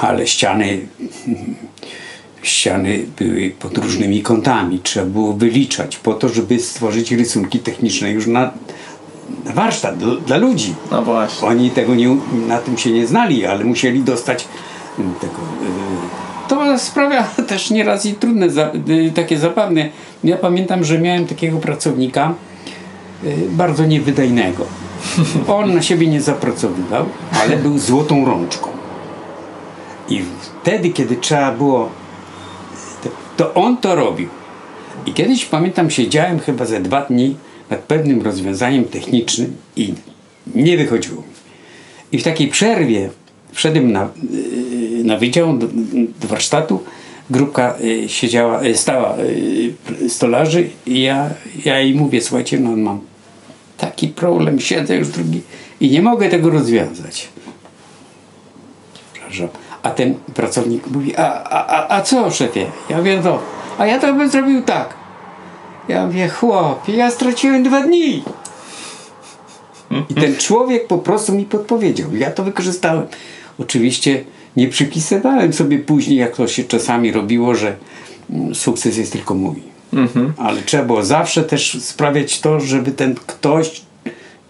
ale ściany, ściany były pod różnymi kątami. Trzeba było wyliczać po to, żeby stworzyć rysunki techniczne już na, warsztat dla, dla ludzi.
No właśnie.
Oni tego nie, na tym się nie znali, ale musieli dostać tego. y, To sprawia też nieraz i trudne, y, takie zabawne. Ja pamiętam, że miałem takiego pracownika y, bardzo niewydajnego. On na siebie nie zapracowywał, ale był złotą rączką. I wtedy, kiedy trzeba było, to, to on to robił. I kiedyś pamiętam, siedziałem chyba ze dwa dni nad pewnym rozwiązaniem technicznym i nie wychodziło. I w takiej przerwie wszedłem na, na wydział do, do warsztatu. Grupka yy, siedziała, yy, stała yy, stolarzy i ja, ja jej mówię, słuchajcie, no mam taki problem, siedzę już drugi i nie mogę tego rozwiązać. Przepraszam. A ten pracownik mówi, a, a, a, a co szefie? Ja mówię, no, a ja to bym zrobił tak. Ja mówię, chłopie, ja straciłem dwa dni. I ten człowiek po prostu mi podpowiedział. Ja to wykorzystałem. Oczywiście nie przypisywałem sobie później, jak to się czasami robiło, że mm, sukces jest tylko mój. Ale trzeba było zawsze też sprawiać to, żeby ten ktoś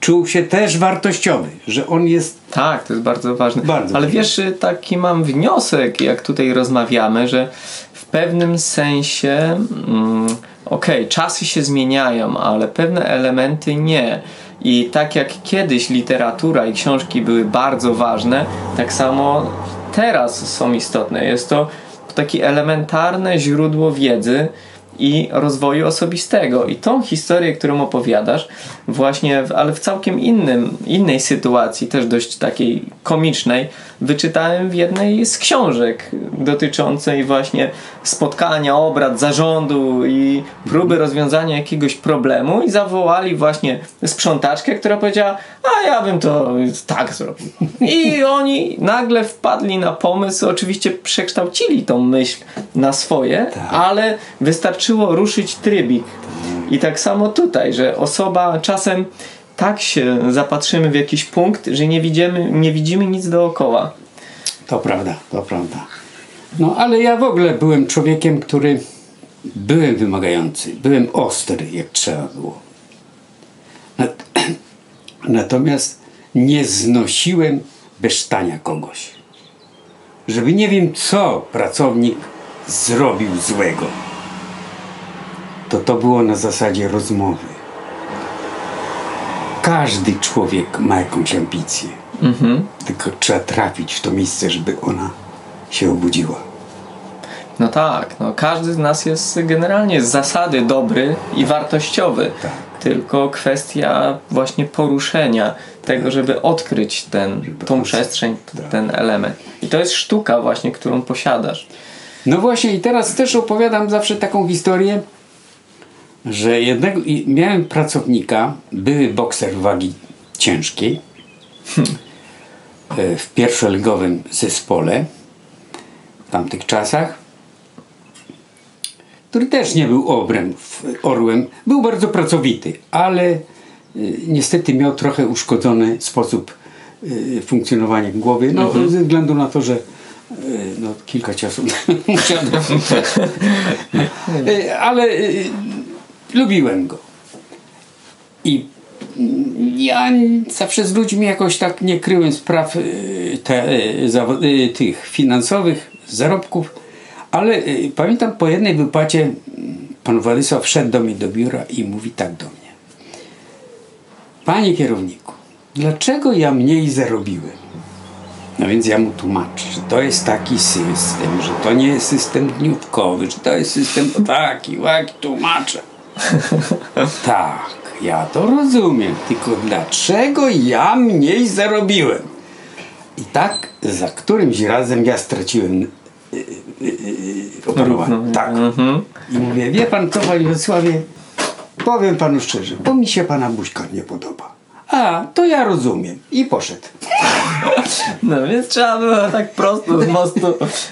czuł się też wartościowy, że on jest
Tak, to jest bardzo ważne.
Bardzo
Ale wiesz, taki mam wniosek, jak tutaj rozmawiamy, że w pewnym sensie, mm, okej, czasy się zmieniają, ale pewne elementy nie. I tak jak kiedyś literatura i książki były bardzo ważne, tak samo teraz są istotne. Jest to takie elementarne źródło wiedzy i rozwoju osobistego. I tą historię, którą opowiadasz, właśnie, ale w całkiem innym, innej sytuacji, też dość takiej komicznej, wyczytałem w jednej z książek dotyczącej właśnie spotkania, obrad zarządu i próby rozwiązania jakiegoś problemu i zawołali właśnie sprzątaczkę, która powiedziała, a ja bym to tak zrobił. I oni nagle wpadli na pomysł, oczywiście przekształcili tą myśl na swoje, tak. ale wystarczyło ruszyć trybik. I tak samo tutaj, że osoba czasem tak się zapatrzymy w jakiś punkt, że nie widzimy, nie widzimy nic dookoła.
To prawda, to prawda. No ale ja w ogóle byłem człowiekiem, który byłem wymagający, byłem ostry, jak trzeba było. Natomiast nie znosiłem besztania kogoś. Żeby nie wiem, co pracownik zrobił złego. To to było na zasadzie rozmowy. Każdy człowiek ma jakąś ambicję. Mhm. Tylko trzeba trafić w to miejsce, żeby ona się obudziła.
No tak, no każdy z nas jest generalnie z zasady dobry i wartościowy. Tak. Tylko kwestia właśnie poruszenia tego, żeby odkryć ten, żeby tą przestrzeń, tak. ten element. I to jest sztuka właśnie, którą posiadasz.
No właśnie i teraz też opowiadam zawsze taką historię, że jednego, miałem pracownika, były bokser wagi ciężkiej hmm. w pierwszoligowym zespole w tamtych czasach który też nie był obrem, orłem, był bardzo pracowity, ale y, niestety miał trochę uszkodzony sposób y, funkcjonowania głowy, no, mhm. ze względu na to, że no, kilka ciosów musiał ale lubiłem go. I ja zawsze z ludźmi jakoś tak nie kryłem spraw te, tych finansowych, zarobków ale y, pamiętam po jednej wypłacie mm, pan Władysław wszedł do mnie do biura i mówi tak do mnie. Panie kierowniku, dlaczego ja mniej zarobiłem? No więc ja mu tłumaczę, że to jest taki system, że to nie jest system dniówkowy, że to jest system taki, łaki, tłumaczę. tak, ja to rozumiem, tylko dlaczego ja mniej zarobiłem? I tak za którymś razem ja straciłem operować. No, tak. Mhm. I mówię, wie pan co, panie Wrocławie, powiem panu szczerze, bo mi się pana buźka nie podoba. A, to ja rozumiem. I poszedł.
No więc trzeba było tak prosto z mostu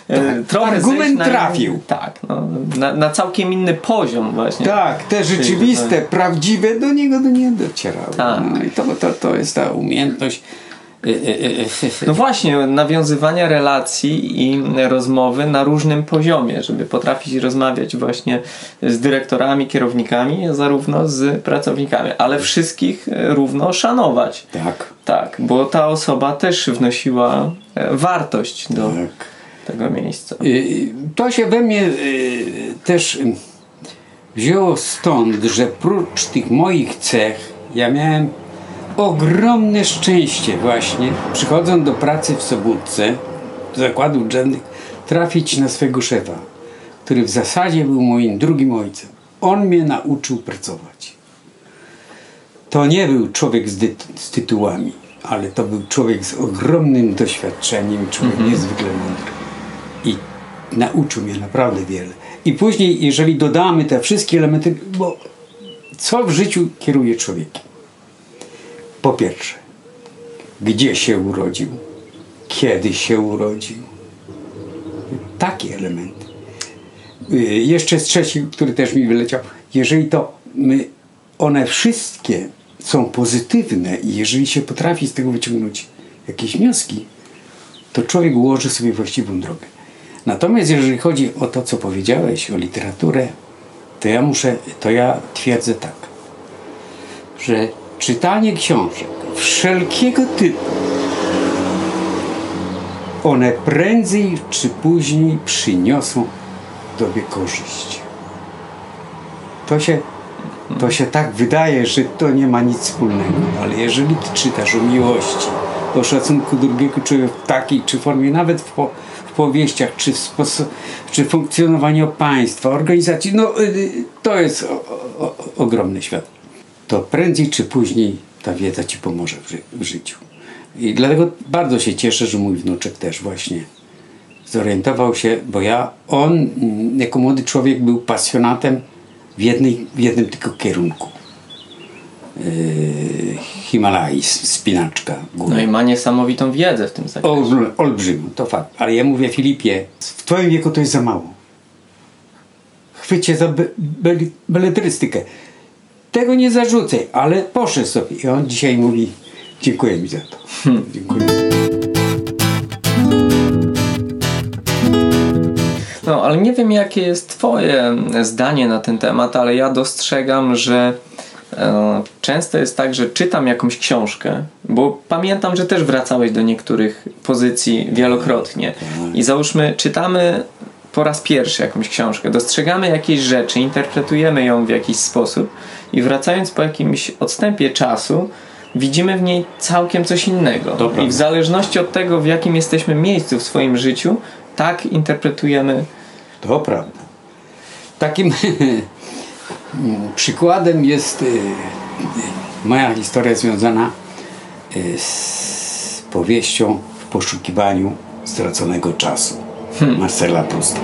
e, tak, trochę
Argument na, trafił.
Tak, no, na, na, całkiem inny poziom właśnie.
Tak, te rzeczywiste, prawdziwe do niego do nie docierały. Tak. No, I to, to, to jest ta umiejętność
no właśnie, nawiązywania relacji i rozmowy na różnym poziomie, żeby potrafić rozmawiać właśnie z dyrektorami, kierownikami, zarówno z pracownikami, ale wszystkich równo szanować.
Tak.
Tak, bo ta osoba też wnosiła e, wartość do tak. tego miejsca.
To się we mnie też wzięło stąd, że prócz tych moich cech ja miałem ogromne szczęście właśnie, przychodząc do pracy w Sobótce, zakładów drzewnych, trafić na swego szefa, który w zasadzie był moim drugim ojcem. On mnie nauczył pracować. To nie był człowiek z, z tytułami, ale to był człowiek z ogromnym doświadczeniem, człowiek mhm. niezwykle mądry. I nauczył mnie naprawdę wiele. I później, jeżeli dodamy te wszystkie elementy, bo co w życiu kieruje człowiekiem? Po pierwsze, gdzie się urodził, kiedy się urodził. Takie elementy. Y, jeszcze z trzeci, który też mi wyleciał. Jeżeli to my, one wszystkie są pozytywne i jeżeli się potrafi z tego wyciągnąć jakieś wnioski, to człowiek ułoży sobie właściwą drogę. Natomiast jeżeli chodzi o to, co powiedziałeś, o literaturę, to ja muszę, to ja twierdzę tak, że czytanie książek wszelkiego typu, one prędzej czy później przyniosą Tobie korzyść. To się, to się tak wydaje, że to nie ma nic wspólnego, ale jeżeli Ty czytasz o miłości, o szacunku drugiego człowieka w takiej czy formie, nawet w, po, w powieściach, czy w, czy funkcjonowaniu państwa, organizacji, no y, y, to jest o, o, ogromny świat. To prędzej czy później ta wiedza ci pomoże w, ży w życiu. I dlatego bardzo się cieszę, że mój wnuczek też właśnie zorientował się, bo ja, on mm, jako młody człowiek był pasjonatem w, jednej, w jednym tylko kierunku. Yy, Himalaj, spinaczka. Góry.
No i ma niesamowitą wiedzę w tym zakresie.
Ol, olbrzymią, to fakt. Ale ja mówię Filipie, w twoim wieku to jest za mało. Chwycie za be, be, beletrystykę. Tego nie zarzucaj, ale poszedł sobie. I on dzisiaj mówi, dziękuję mi za to. Dziękuję.
No, ale nie wiem, jakie jest Twoje zdanie na ten temat, ale ja dostrzegam, że e, często jest tak, że czytam jakąś książkę, bo pamiętam, że też wracałeś do niektórych pozycji wielokrotnie. I załóżmy, czytamy po raz pierwszy jakąś książkę, dostrzegamy jakieś rzeczy, interpretujemy ją w jakiś sposób i wracając po jakimś odstępie czasu, widzimy w niej całkiem coś innego.
Dobra.
I w zależności od tego, w jakim jesteśmy miejscu w swoim życiu, tak interpretujemy.
To prawda. Takim przykładem jest y, moja historia związana y, z powieścią W poszukiwaniu straconego czasu Marcela Prousta.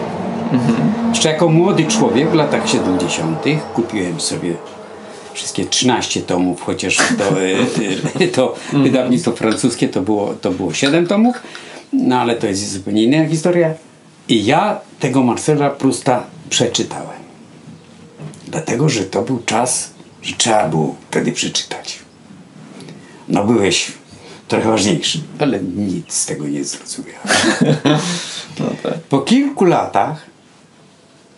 Jeszcze jako młody człowiek w latach 70. kupiłem sobie wszystkie 13 tomów, chociaż to, y, y, to wydawnictwo francuskie to było, to było 7 tomów, no ale to jest zupełnie inna historia. I ja tego Marcela Prusta przeczytałem. Dlatego, że to był czas, że trzeba było wtedy przeczytać. No byłeś trochę ważniejszy, ale nic z tego nie zrozumiałem.
No tak.
Po kilku latach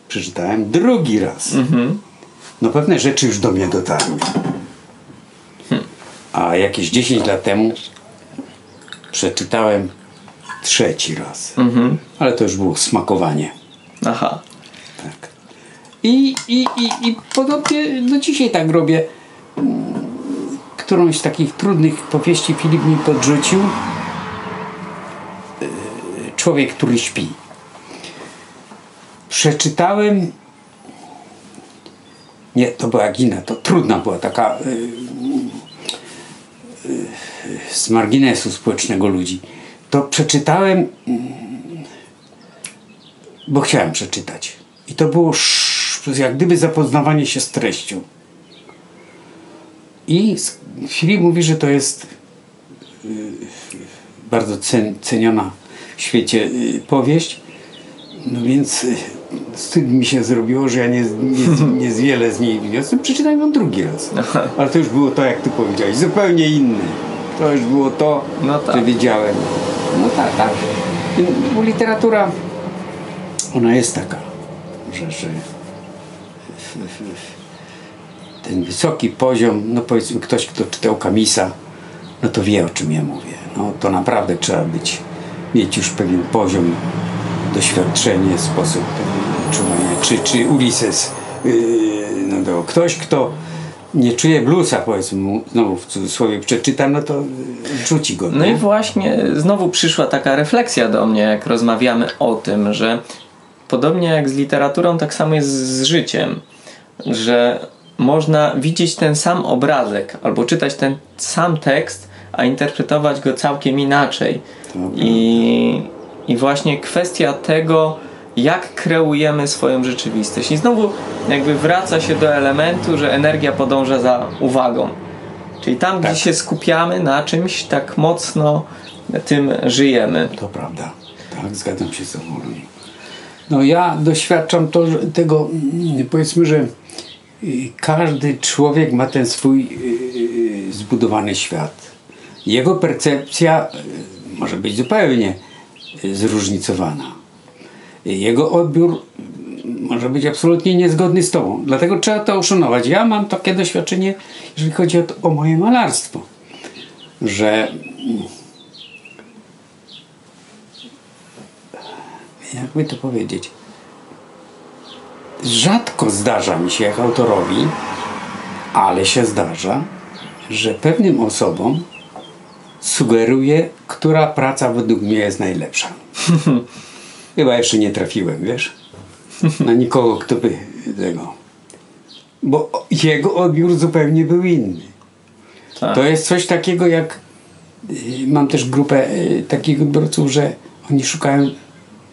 przeczytałem drugi raz. No pewne rzeczy już do mnie dotarły. A jakieś 10 lat temu przeczytałem trzeci raz. Ale to już było smakowanie.
Aha.
Tak. I, i, i, I podobnie do dzisiaj tak robię. Mm, Którąś z takich trudnych powieści Filip mi podrzucił. Człowiek, który śpi. Przeczytałem. Nie, to była Gina, to trudna była taka yy, z marginesu społecznego ludzi. To przeczytałem bo chciałem przeczytać. I to było jak gdyby zapoznawanie się z treścią. I Filip mówi, że to jest y, bardzo cen, ceniona świecie y, powieść. No więc y, wstyd mi się zrobiło, że ja nie, nie, nie z wiele z niej wniosłem. Przeczytałem ją drugi raz. Ale to już było to, jak ty powiedziałeś, zupełnie inne. To już było to,
No tak.
że wiedziałem. No tak, tak. Bo literatura ona jest taka, że, że ten wysoki poziom, no powiedzmy ktoś, kto czytał Kamisa, no to wie o czym ja mówię. No to naprawdę trzeba być, mieć już pewien poziom, doświadczenie, sposób czuwania. Czy, czy Ulises, yy, no to ktoś, kto nie czuje bluesa, powiedzmy mu, znowu w cudzysłowie przeczyta, no to rzuci go.
No
nie?
i właśnie znowu przyszła taka refleksja do mnie, jak rozmawiamy o tym, że podobnie jak z literaturą, tak samo jest z życiem, że można widzieć ten sam obrazek albo czytać ten sam tekst, a interpretować go całkiem inaczej. I, I właśnie kwestia tego, jak kreujemy swoją rzeczywistość. I znowu jakby wraca się do elementu, że energia podąża za uwagą. Czyli tam,
Tak.
gdzie się skupiamy na czymś, tak mocno tym żyjemy.
To prawda. Tak, zgadzam się z tobą. No ja doświadczam to, tego, mm, powiedzmy, że y, każdy człowiek ma ten swój y, y, zbudowany świat. Jego percepcja może być zupełnie y, zróżnicowana. Jego odbiór może być absolutnie niezgodny z tobą. Dlatego trzeba to uszanować. Ja mam takie doświadczenie, jeżeli chodzi o, to, o moje malarstwo, że jakby to powiedzieć, rzadko zdarza mi się jak autorowi, ale się zdarza, że pewnym osobom sugeruję, która praca według mnie jest najlepsza. Chyba jeszcze nie trafiłem, wiesz? Na nikogo, kto by tego. bo jego odbiór zupełnie był inny.
Tak.
To jest coś takiego jak y, mam też grupę y, takich odbiorców, że oni szukają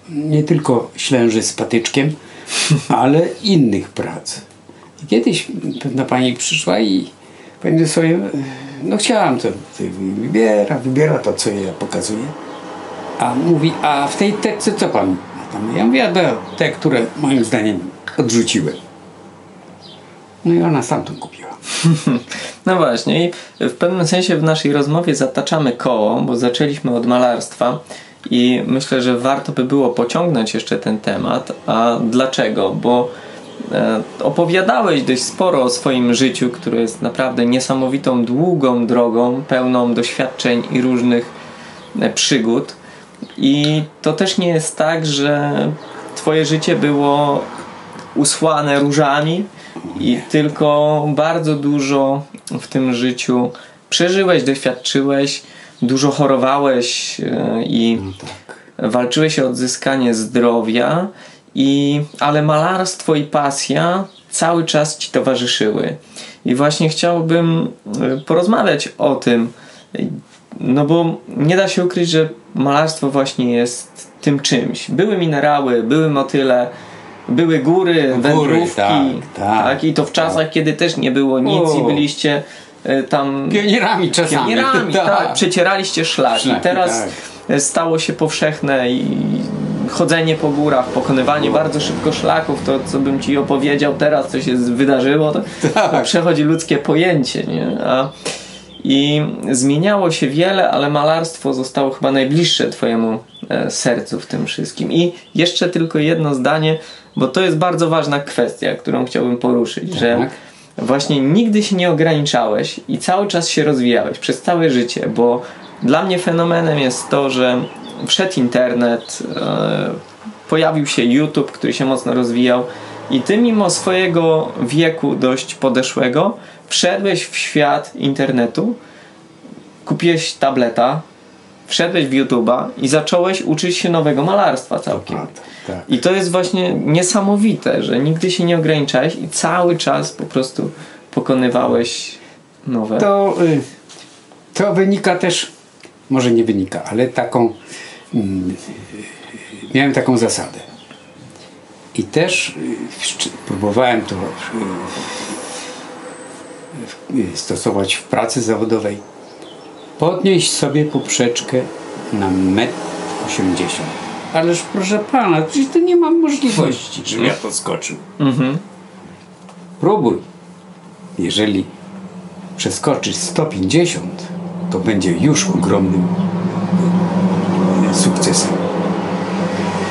nie tylko ślęży z patyczkiem, ale innych prac. Kiedyś pewna pani przyszła i powiedziała sobie, no chciałam to, to wybiera, wybiera to, co ja pokazuję. A mówi, a w tej tekście co pan? tam? Ja mówię, a te, które moim zdaniem odrzuciłem. No i ona stamtąd kupiła.
No właśnie, i w pewnym sensie w naszej rozmowie zataczamy koło, bo zaczęliśmy od malarstwa i myślę, że warto by było pociągnąć jeszcze ten temat. A dlaczego? Bo opowiadałeś dość sporo o swoim życiu, które jest naprawdę niesamowitą, długą drogą, pełną doświadczeń i różnych e, przygód. I to też nie jest tak, że Twoje życie było usłane różami i tylko bardzo dużo w tym życiu przeżyłeś, doświadczyłeś, dużo chorowałeś e, i
Tak.
walczyłeś o odzyskanie zdrowia, i, ale malarstwo i pasja cały czas ci towarzyszyły. I właśnie chciałbym e, porozmawiać o tym, no bo nie da się ukryć, że malarstwo właśnie jest tym czymś. Były minerały, były motyle, były góry, wędrówki.
tak, tak,
I to w czasach, kiedy też nie było nic i byliście e, tam
Pionierami czasami.
pionierami, tak, przecieraliście szlaki.
Szlaki,
Teraz
tak.
stało się powszechne i chodzenie po górach, pokonywanie bardzo szybko szlaków, to co bym ci opowiedział teraz, co się wydarzyło, to,
Tak.
to przechodzi ludzkie pojęcie, nie? A, I zmieniało się wiele, ale malarstwo zostało chyba najbliższe twojemu e, sercu w tym wszystkim. I jeszcze tylko jedno zdanie, bo to jest bardzo ważna kwestia, którą chciałbym poruszyć, że
Tak.
właśnie nigdy się nie ograniczałeś i cały czas się rozwijałeś przez całe życie, bo dla mnie fenomenem jest to, że wszedł internet, e, pojawił się YouTube, który się mocno rozwijał i ty mimo swojego wieku dość podeszłego wszedłeś w świat internetu, kupiłeś tableta, wszedłeś w YouTube'a i zacząłeś uczyć się nowego malarstwa całkiem.
Tak.
I to jest właśnie niesamowite, że nigdy się nie ograniczałeś i cały czas po prostu pokonywałeś nowe.
To, y, to wynika też, może nie wynika, ale taką, miałem taką zasadę. I też y, próbowałem to y, stosować w pracy zawodowej. Podnieść sobie poprzeczkę na metr 80. Ależ proszę pana, przecież to nie mam możliwości, żebym ja to skoczył.
Mhm.
Próbuj. Jeżeli przeskoczysz 150, to będzie już ogromnym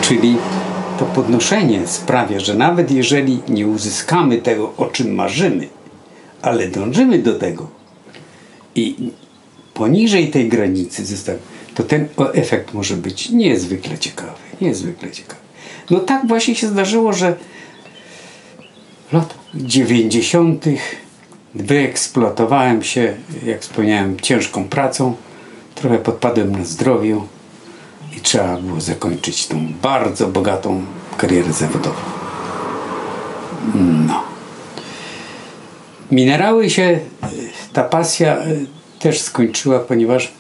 Czyli to podnoszenie sprawia, że nawet jeżeli nie uzyskamy tego, o czym marzymy, ale dążymy do tego i poniżej tej granicy zostaw, to ten efekt może być niezwykle ciekawy. Niezwykle ciekawy. No tak właśnie się zdarzyło, że latach 90. wyeksploatowałem się, jak wspomniałem, ciężką pracą. Trochę podpadłem na zdrowiu i trzeba było zakończyć tą bardzo bogatą karierę zawodową. No. Minerały się, y, ta pasja y, też skończyła, ponieważ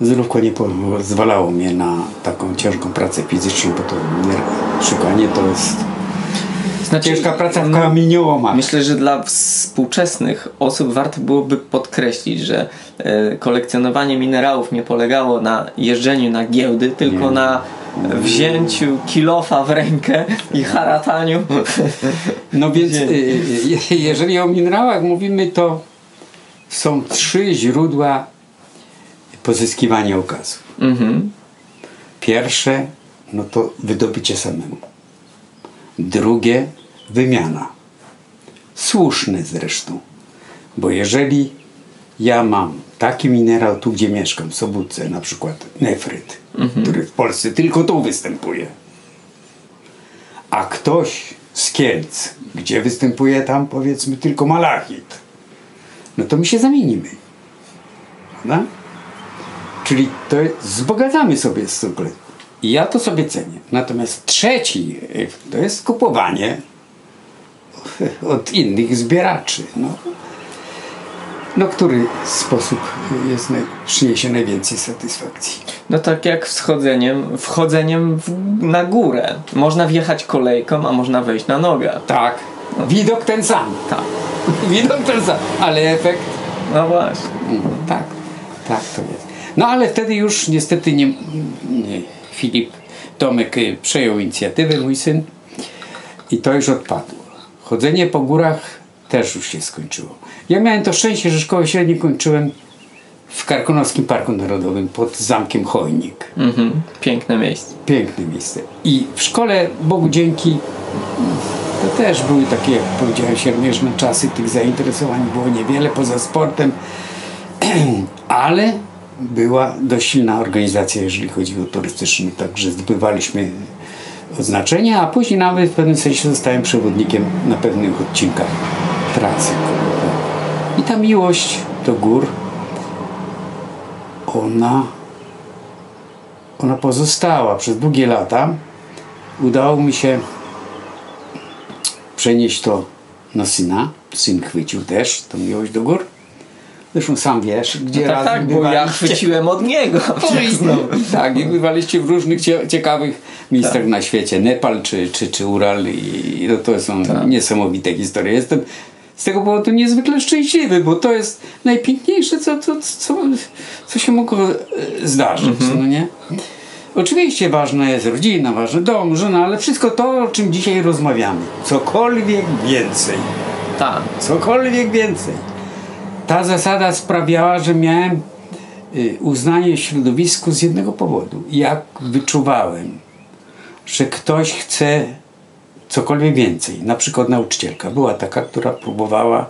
zdrówko nie pozwalało mnie na taką ciężką pracę fizyczną, bo to szukanie to jest
Znaczy,
ciężka praca w
no,
kamieniołomach.
Myślę, że dla współczesnych osób warto byłoby podkreślić, że e, kolekcjonowanie minerałów nie polegało na jeżdżeniu na giełdy, tylko
Nie.
na wzięciu kilofa w rękę i harataniu.
No więc y, y, jeżeli o minerałach mówimy, to są trzy źródła pozyskiwania okazów.
mhm.
Pierwsze, no to wydobycie samemu. Drugie, wymiana. Słuszne zresztą. Bo jeżeli ja mam taki minerał tu, gdzie mieszkam, w Sobótce, na przykład nefryt, który w Polsce tylko tu występuje, a ktoś z Kielc, gdzie występuje tam powiedzmy tylko malachit, no to my się zamienimy. Prawda? Czyli to jest- wzbogacamy sobie cykl. I ja to sobie cenię. Natomiast trzeci y, to jest kupowanie od innych zbieraczy. No. No, który sposób jest naj, przyniesie najwięcej satysfakcji?
No tak jak wschodzeniem, wchodzeniem w, na górę. Można wjechać kolejką, a można wejść na nogę.
Tak. Widok ten sam.
Tak.
Widok ten sam, ale efekt
No właśnie.
Mm, tak, tak to jest. No ale wtedy już niestety nie, nie Filip Tomek y, przejął inicjatywę, mój syn, i to już odpadło. Chodzenie po górach też już się skończyło. Ja miałem to szczęście, że szkołę średnią kończyłem w Karkonowskim Parku Narodowym pod zamkiem Chojnik.
Mhm. Piękne miejsce.
Piękne miejsce. I w szkole, Bogu dzięki, to też były takie, jak powiedziałem, siermiężne czasy. Tych zainteresowań było niewiele poza sportem, ale była dość silna organizacja, jeżeli chodzi o turystyczny, także zdobywaliśmy oznaczenia, a później nawet w pewnym sensie zostałem przewodnikiem na pewnych odcinkach trasy. I ta miłość do gór, ona ona pozostała przez długie lata. Udało mi się przenieść to na syna. Syn chwycił też tą miłość do gór. Zresztą sam wiesz, gdzie
No tak,
razem
tak, bo ja chwyciłem od niego.
No, tak, i bywaliście w różnych cie, ciekawych miejscach
Tak.
na świecie. Nepal czy, czy, czy Ural i no, to są
Tak.
niesamowite historie. Jestem z tego powodu niezwykle szczęśliwy, bo to jest najpiękniejsze, co, co, co, co się mogło e, zdarzyć.
Mhm.
No nie? Oczywiście ważna jest rodzina, ważny dom, żona, ale wszystko to, o czym dzisiaj rozmawiamy. Cokolwiek więcej.
Tak.
Cokolwiek więcej. Ta zasada sprawiała, że miałem y, uznanie w środowisku z jednego powodu. Jak wyczuwałem, że ktoś chce cokolwiek więcej, na przykład nauczycielka, była taka, która próbowała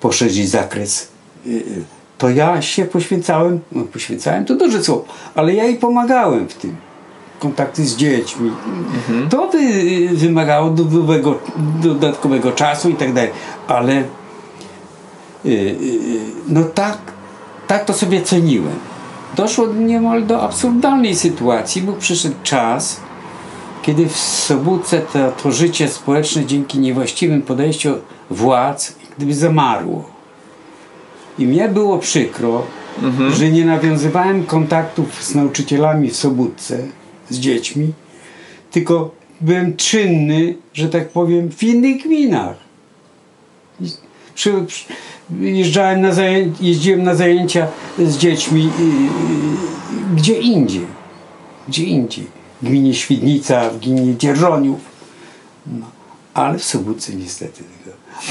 poszerzyć zakres, y, y, to ja się poświęcałem, no poświęcałem to duże słowo, ale ja jej pomagałem w tym. Kontakty z dziećmi. To wy, wymagało dodatkowego, czasu i tak dalej, ale no tak, tak to sobie ceniłem. Doszło niemal do absurdalnej sytuacji, bo przyszedł czas, kiedy w Sobótce to, to życie społeczne dzięki niewłaściwym podejściu władz gdyby zamarło. I mnie było przykro, że nie nawiązywałem kontaktów z nauczycielami w Sobótce, z dziećmi, tylko byłem czynny, że tak powiem, w innych gminach. Przy, przy, jeżdżałem na zajęcia, jeździłem na zajęcia z dziećmi y, y, gdzie indziej. Gdzie indziej. W gminie Świdnica, w gminie Dzierżoniów. No. Ale w Sobótce niestety.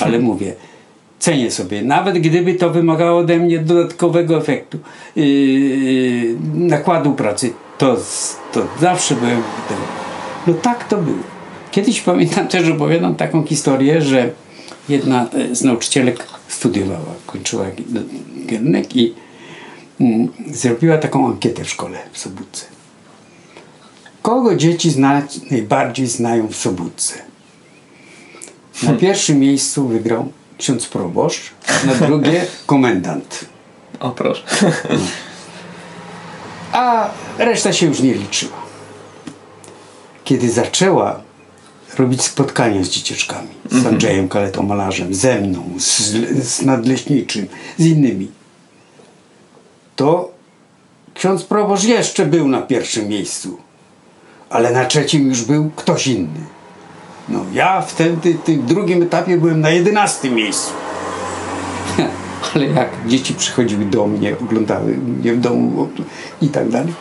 Ale mówię, cenię sobie. Nawet gdyby to wymagało ode mnie dodatkowego efektu, yy, nakładu pracy, to, to zawsze byłem tego. No tak to było. Kiedyś pamiętam też, opowiadam taką historię, że jedna e, z nauczycielek studiowała, kończyła kierunek i mm, zrobiła taką ankietę w szkole w Sobótce. Kogo dzieci zna, najbardziej znają w Sobótce? Na pierwszym miejscu wygrał ksiądz proboszcz, na drugie komendant.
O proszę.
A reszta się już nie liczyła. Kiedy zaczęła robić spotkania z dzieciaczkami, z Andrzejem Kaletą Malarzem, ze mną, z, z Nadleśniczym, z innymi, to ksiądz proboszcz jeszcze był na pierwszym miejscu, ale na trzecim już był ktoś inny. No ja w tym, tym, tym drugim etapie byłem na jedenastym miejscu. Ale jak dzieci przychodziły do mnie, oglądały mnie w domu i tak dalej,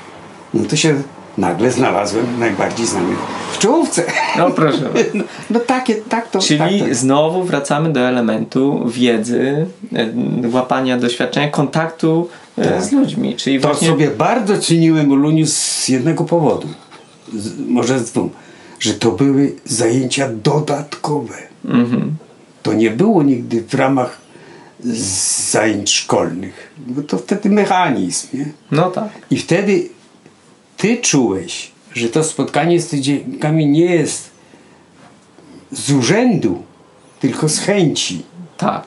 no to się nagle znalazłem najbardziej znany w czołówce.
No proszę.
No, no takie, tak to.
Czyli
tak to.
znowu wracamy do elementu wiedzy, e, łapania doświadczenia, kontaktu e,
Tak.
z ludźmi. Czyli
To
właśnie
sobie bardzo ceniłem Oluniu z jednego powodu, z, może z dwóch, że to były zajęcia dodatkowe.
Mhm.
To nie było nigdy w ramach zajęć szkolnych, bo to wtedy mechanizm, nie?
No tak.
I wtedy ty czułeś, że to spotkanie z tymi dzieciakami nie jest z urzędu, tylko z chęci.
Tak.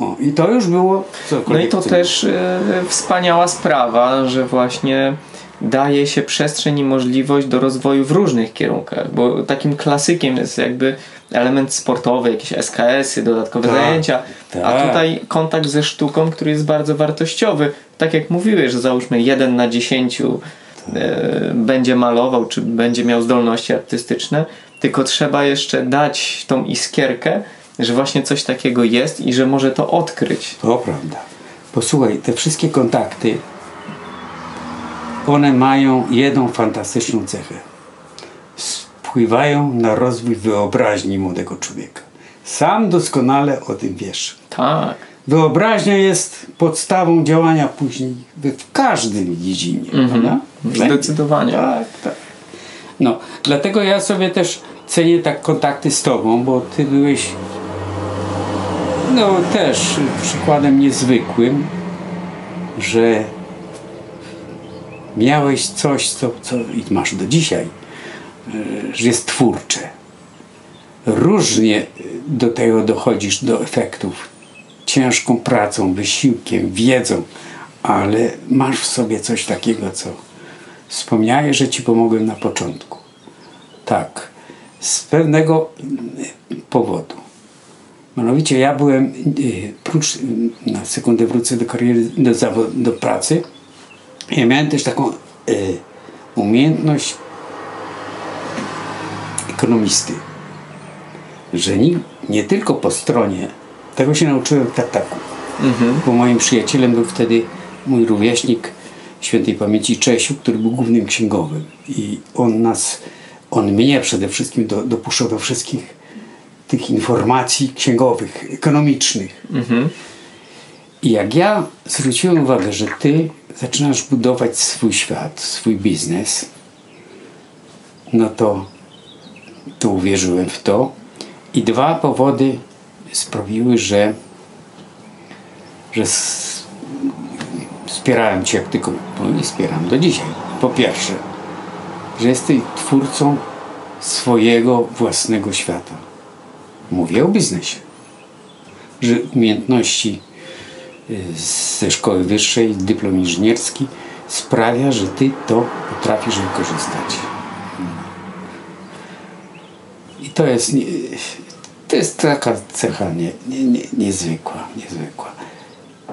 O, I to już było
No i to też e, wspaniała sprawa, że właśnie daje się przestrzeń i możliwość do rozwoju w różnych kierunkach, bo takim klasykiem jest jakby element sportowy, jakieś SKS-y, dodatkowe
Tak,
zajęcia, a
tak.
tutaj kontakt ze sztuką, który jest bardzo wartościowy. Tak jak mówiłeś, że załóżmy jeden na dziesięciu e, będzie malował, czy będzie miał zdolności artystyczne, tylko trzeba jeszcze dać tą iskierkę, że właśnie coś takiego jest i że może to odkryć.
To prawda. Posłuchaj, te wszystkie kontakty, one mają jedną fantastyczną cechę. Wpływają na rozwój wyobraźni młodego człowieka. Sam doskonale o tym wiesz.
Tak.
Wyobraźnia jest podstawą działania później w każdym dziedzinie. prawda?
Zdecydowanie.
Tak, tak. No, dlatego ja sobie też cenię tak kontakty z Tobą, bo Ty byłeś no też przykładem niezwykłym, że miałeś coś, co, co i masz do dzisiaj, e, że jest twórcze. Różnie do tego dochodzisz, do efektów. Ciężką pracą, wysiłkiem, wiedzą, ale masz w sobie coś takiego, co wspomniałeś, że ci pomogłem na początku. Tak, z pewnego powodu. Mianowicie ja byłem, y, prócz, y, na sekundę wrócę do kariery, do, do pracy, ja miałem też taką y, umiejętność ekonomisty, że nie, nie tylko po stronie, tego się nauczyłem w tartaku, bo moim przyjacielem był wtedy mój rówieśnik świętej pamięci Czesiu, który był głównym księgowym i on nas, on mnie przede wszystkim do, dopuszczał do wszystkich tych informacji księgowych, ekonomicznych. I jak ja zwróciłem uwagę, że ty zaczynasz budować swój świat, swój biznes, no to, to uwierzyłem w to. I dwa powody sprawiły, że, że wspierałem cię jak tylko, no i wspieram do dzisiaj. Po pierwsze, że jesteś twórcą swojego własnego świata. Mówię o biznesie. Że umiejętności y, ze szkoły wyższej, dyplom inżynierski sprawia, że ty to potrafisz wykorzystać. I to jest, to jest taka cecha nie, nie, nie, niezwykła, niezwykła.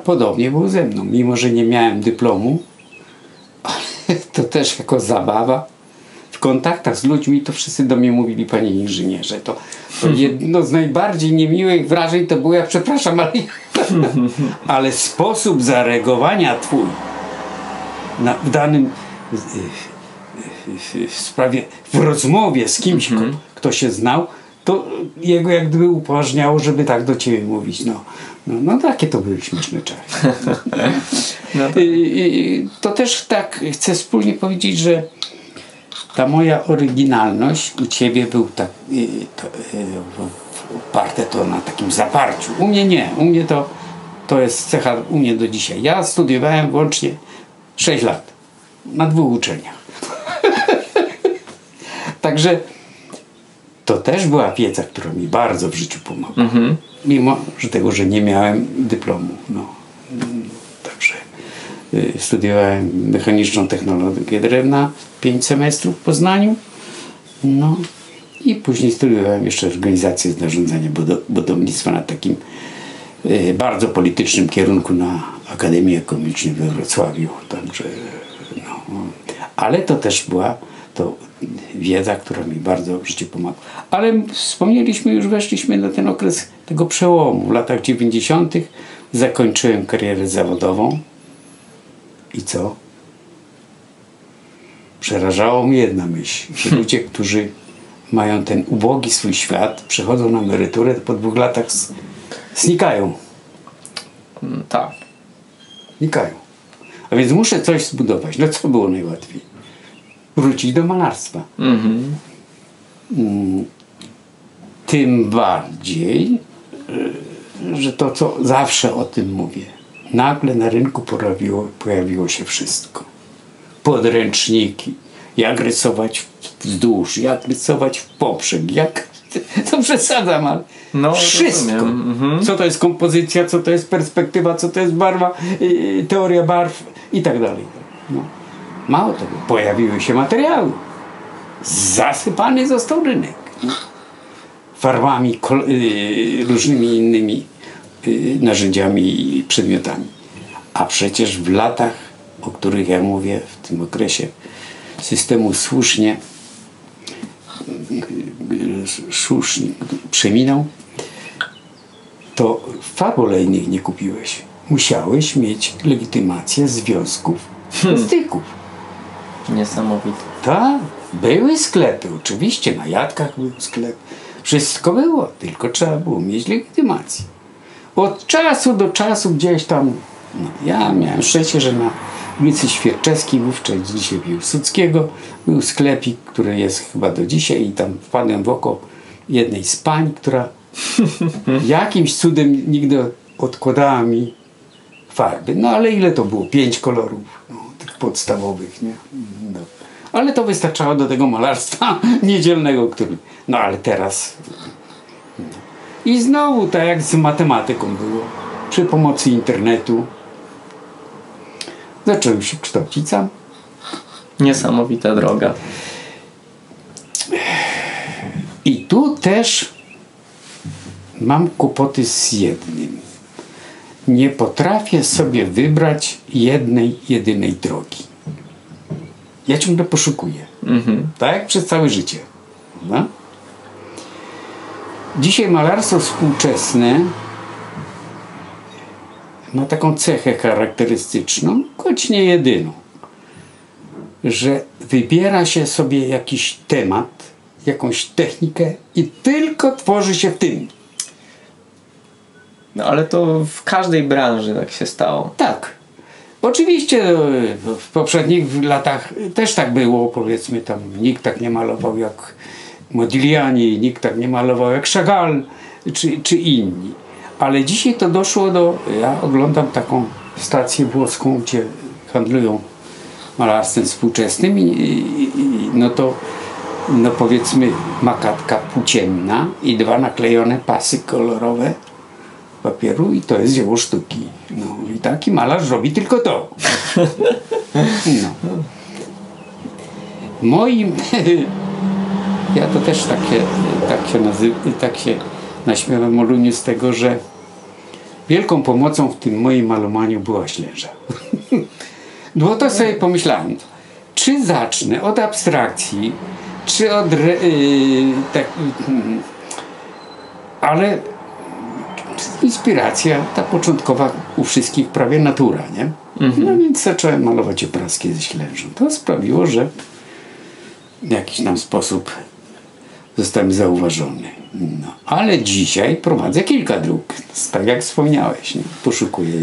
Podobnie było ze mną, mimo że nie miałem dyplomu, ale to też jako zabawa. W kontaktach z ludźmi to wszyscy do mnie mówili, panie inżynierze, to, to jedno z najbardziej niemiłych wrażeń to było, ja przepraszam, ale, ale sposób zareagowania twój na, w danym w, w, w sprawie, w rozmowie z kimś,
Mhm.
kto się znał, to jego jak gdyby upoważniało, żeby tak do ciebie mówić. No, no, no takie to były śmieszne czasy.
No
i, to też tak chcę wspólnie powiedzieć, że ta moja oryginalność u ciebie był tak to, y, oparte to na takim zaparciu. U mnie nie. U mnie to, to jest cecha u mnie do dzisiaj. Ja studiowałem włącznie 6 lat na dwóch uczelniach. Także to też była wiedza, która mi bardzo w życiu pomogła. Mimo że tego, że nie miałem dyplomu. No. Także y, studiowałem mechaniczną technologię drewna 5 semestrów w Poznaniu. No i później studiowałem jeszcze organizację zarządzania budo- budownictwa na takim y, bardzo politycznym kierunku na Akademii Ekonomicznej we Wrocławiu. Także, no. Ale to też była to wiedza, która mi bardzo w życiu pomagała. Ale wspomnieliśmy, już weszliśmy na ten okres tego przełomu. W latach 90. zakończyłem karierę zawodową. I co? Przerażało mnie jedna myśl, że ludzie, którzy mają ten ubogi swój świat, przechodzą na emeryturę, po dwóch latach znikają.
Mm, Tak.
Znikają. A więc muszę coś zbudować. No co było najłatwiej? Wrócić do malarstwa.
Mhm.
Mm, Tym bardziej, y, że to, co zawsze o tym mówię, nagle na rynku pojawiło, pojawiło się wszystko. Podręczniki, jak rysować wzdłuż, jak rysować w poprzek, jak... To przesadzam, ale
No,
wszystko.
Mhm.
Co to jest kompozycja, co to jest perspektywa, co to jest barwa, yy, teoria barw i tak dalej. No. Mało tego, pojawiły się materiały. Zasypany został rynek. Farbami, y, różnymi innymi y, narzędziami i przedmiotami. A przecież w latach, o których ja mówię, w tym okresie systemu słusznie słusznie przeminął, to farb olejnych nie kupiłeś. Musiałeś mieć legitymację związków plastyków.
Niesamowite.
Tak, były sklepy, oczywiście, na jadkach był sklep. Wszystko było, tylko trzeba było mieć legitymację. Od czasu do czasu gdzieś tam, no, ja miałem szczęście, że na ulicy Świerczewskiej, wówczas dzisiaj Piłsudskiego, był sklepik, który jest chyba do dzisiaj i tam wpadłem w oko jednej z pań, która jakimś cudem nigdy odkładała mi farby. No ale ile to było? Pięć kolorów no, podstawowych, nie? No. Ale to wystarczało do tego malarstwa niedzielnego, który... No ale teraz... I znowu tak jak z matematyką było. Przy pomocy internetu zacząłem się kształcić sam.
Niesamowita droga.
I tu też mam kłopoty z jednym. Nie potrafię sobie wybrać jednej, jedynej drogi. Ja ciągle poszukuję.
Mhm.
Tak jak przez całe życie. Prawda? Dzisiaj malarstwo współczesne ma taką cechę charakterystyczną, choć nie jedyną, że wybiera się sobie jakiś temat, jakąś technikę i tylko tworzy się w tym.
No ale to w każdej branży tak się stało.
Tak. Oczywiście e, w poprzednich latach też tak było, powiedzmy tam nikt tak nie malował jak Modigliani, nikt tak nie malował jak Chagall czy, czy inni. Ale dzisiaj to doszło do, ja oglądam taką stację włoską, gdzie handlują malarstwem współczesnym i, i, i no to no powiedzmy makatka płócienna i dwa naklejone pasy kolorowe papieru i to jest dzieło sztuki. No i taki malarz robi tylko to. No. Moim ja to też tak się nazywam, tak się naśmiewam Oluniu z tego, że wielką pomocą w tym moim malowaniu była śleża. Bo to sobie pomyślałem, czy zacznę od abstrakcji, czy od yy, tak, yy, ale inspiracja ta początkowa u wszystkich prawie natura, nie? No więc zacząłem malować obrazki ze ślężą. To sprawiło, że w jakiś tam sposób zostałem zauważony. No. Ale dzisiaj prowadzę kilka dróg, tak jak wspomniałeś. Nie? Poszukuję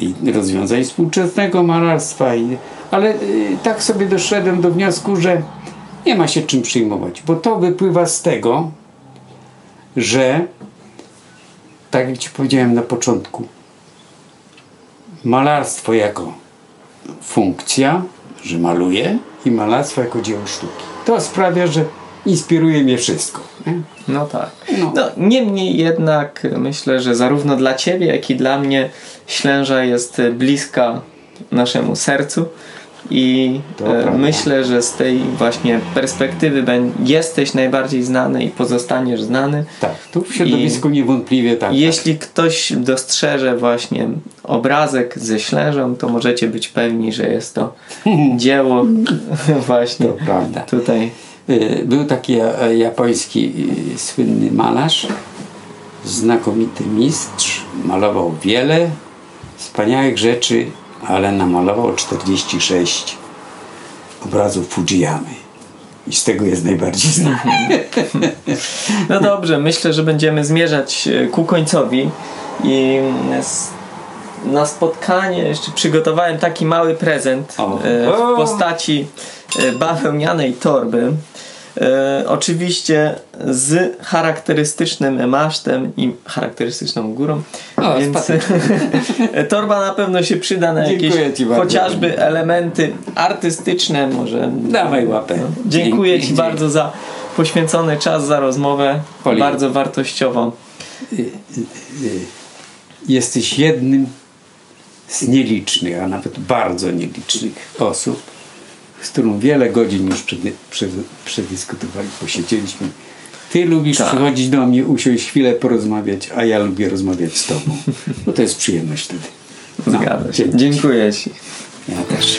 i, i rozwiązań współczesnego malarstwa, i, ale y, tak sobie doszedłem do wniosku, że nie ma się czym przyjmować, bo to wypływa z tego, że tak jak Ci powiedziałem na początku, malarstwo jako funkcja, że maluję i malarstwo jako dzieło sztuki. To sprawia, że inspiruje mnie wszystko. Nie?
No tak.
No.
No. niemniej jednak myślę, że zarówno dla Ciebie, jak i dla mnie Ślęża jest bliska naszemu sercu i e, myślę, że z tej właśnie perspektywy jesteś najbardziej znany i pozostaniesz znany.
Tak, tu w środowisku niewątpliwie tak.
Jeśli ktoś dostrzeże właśnie obrazek ze Ślężą, to możecie być pewni, że jest to dzieło właśnie
To prawda.
tutaj.
Y, Był taki ja- japoński y, słynny malarz, znakomity mistrz, malował wiele wspaniałych rzeczy, ale namalował 46 obrazów Fujiyamy. I z tego jest najbardziej znany.
No dobrze, myślę, że będziemy zmierzać e, ku końcowi i s- na spotkanie jeszcze przygotowałem taki mały prezent e, w postaci e, bawełnianej torby. E, oczywiście z charakterystycznym masztem i charakterystyczną górą.
O,
więc torba na pewno się przyda na jakieś
Dziękuję ci bardzo.
chociażby elementy artystyczne. Może
Dawaj łapę.
Dziękuję
Dzięki,
Ci bardzo za poświęcony czas, za rozmowę.
Poli.
Bardzo wartościową.
Jesteś jednym z nielicznych, a nawet bardzo nielicznych osób, z którą wiele godzin już przed, przedyskutowali, posiedzieliśmy Ty lubisz
Tak.
przychodzić do mnie, usiąść chwilę porozmawiać, a ja lubię rozmawiać z tobą. No to jest przyjemność wtedy. No,
Zgadza się.
dzięki.
Dziękuję Ci.
Ja też.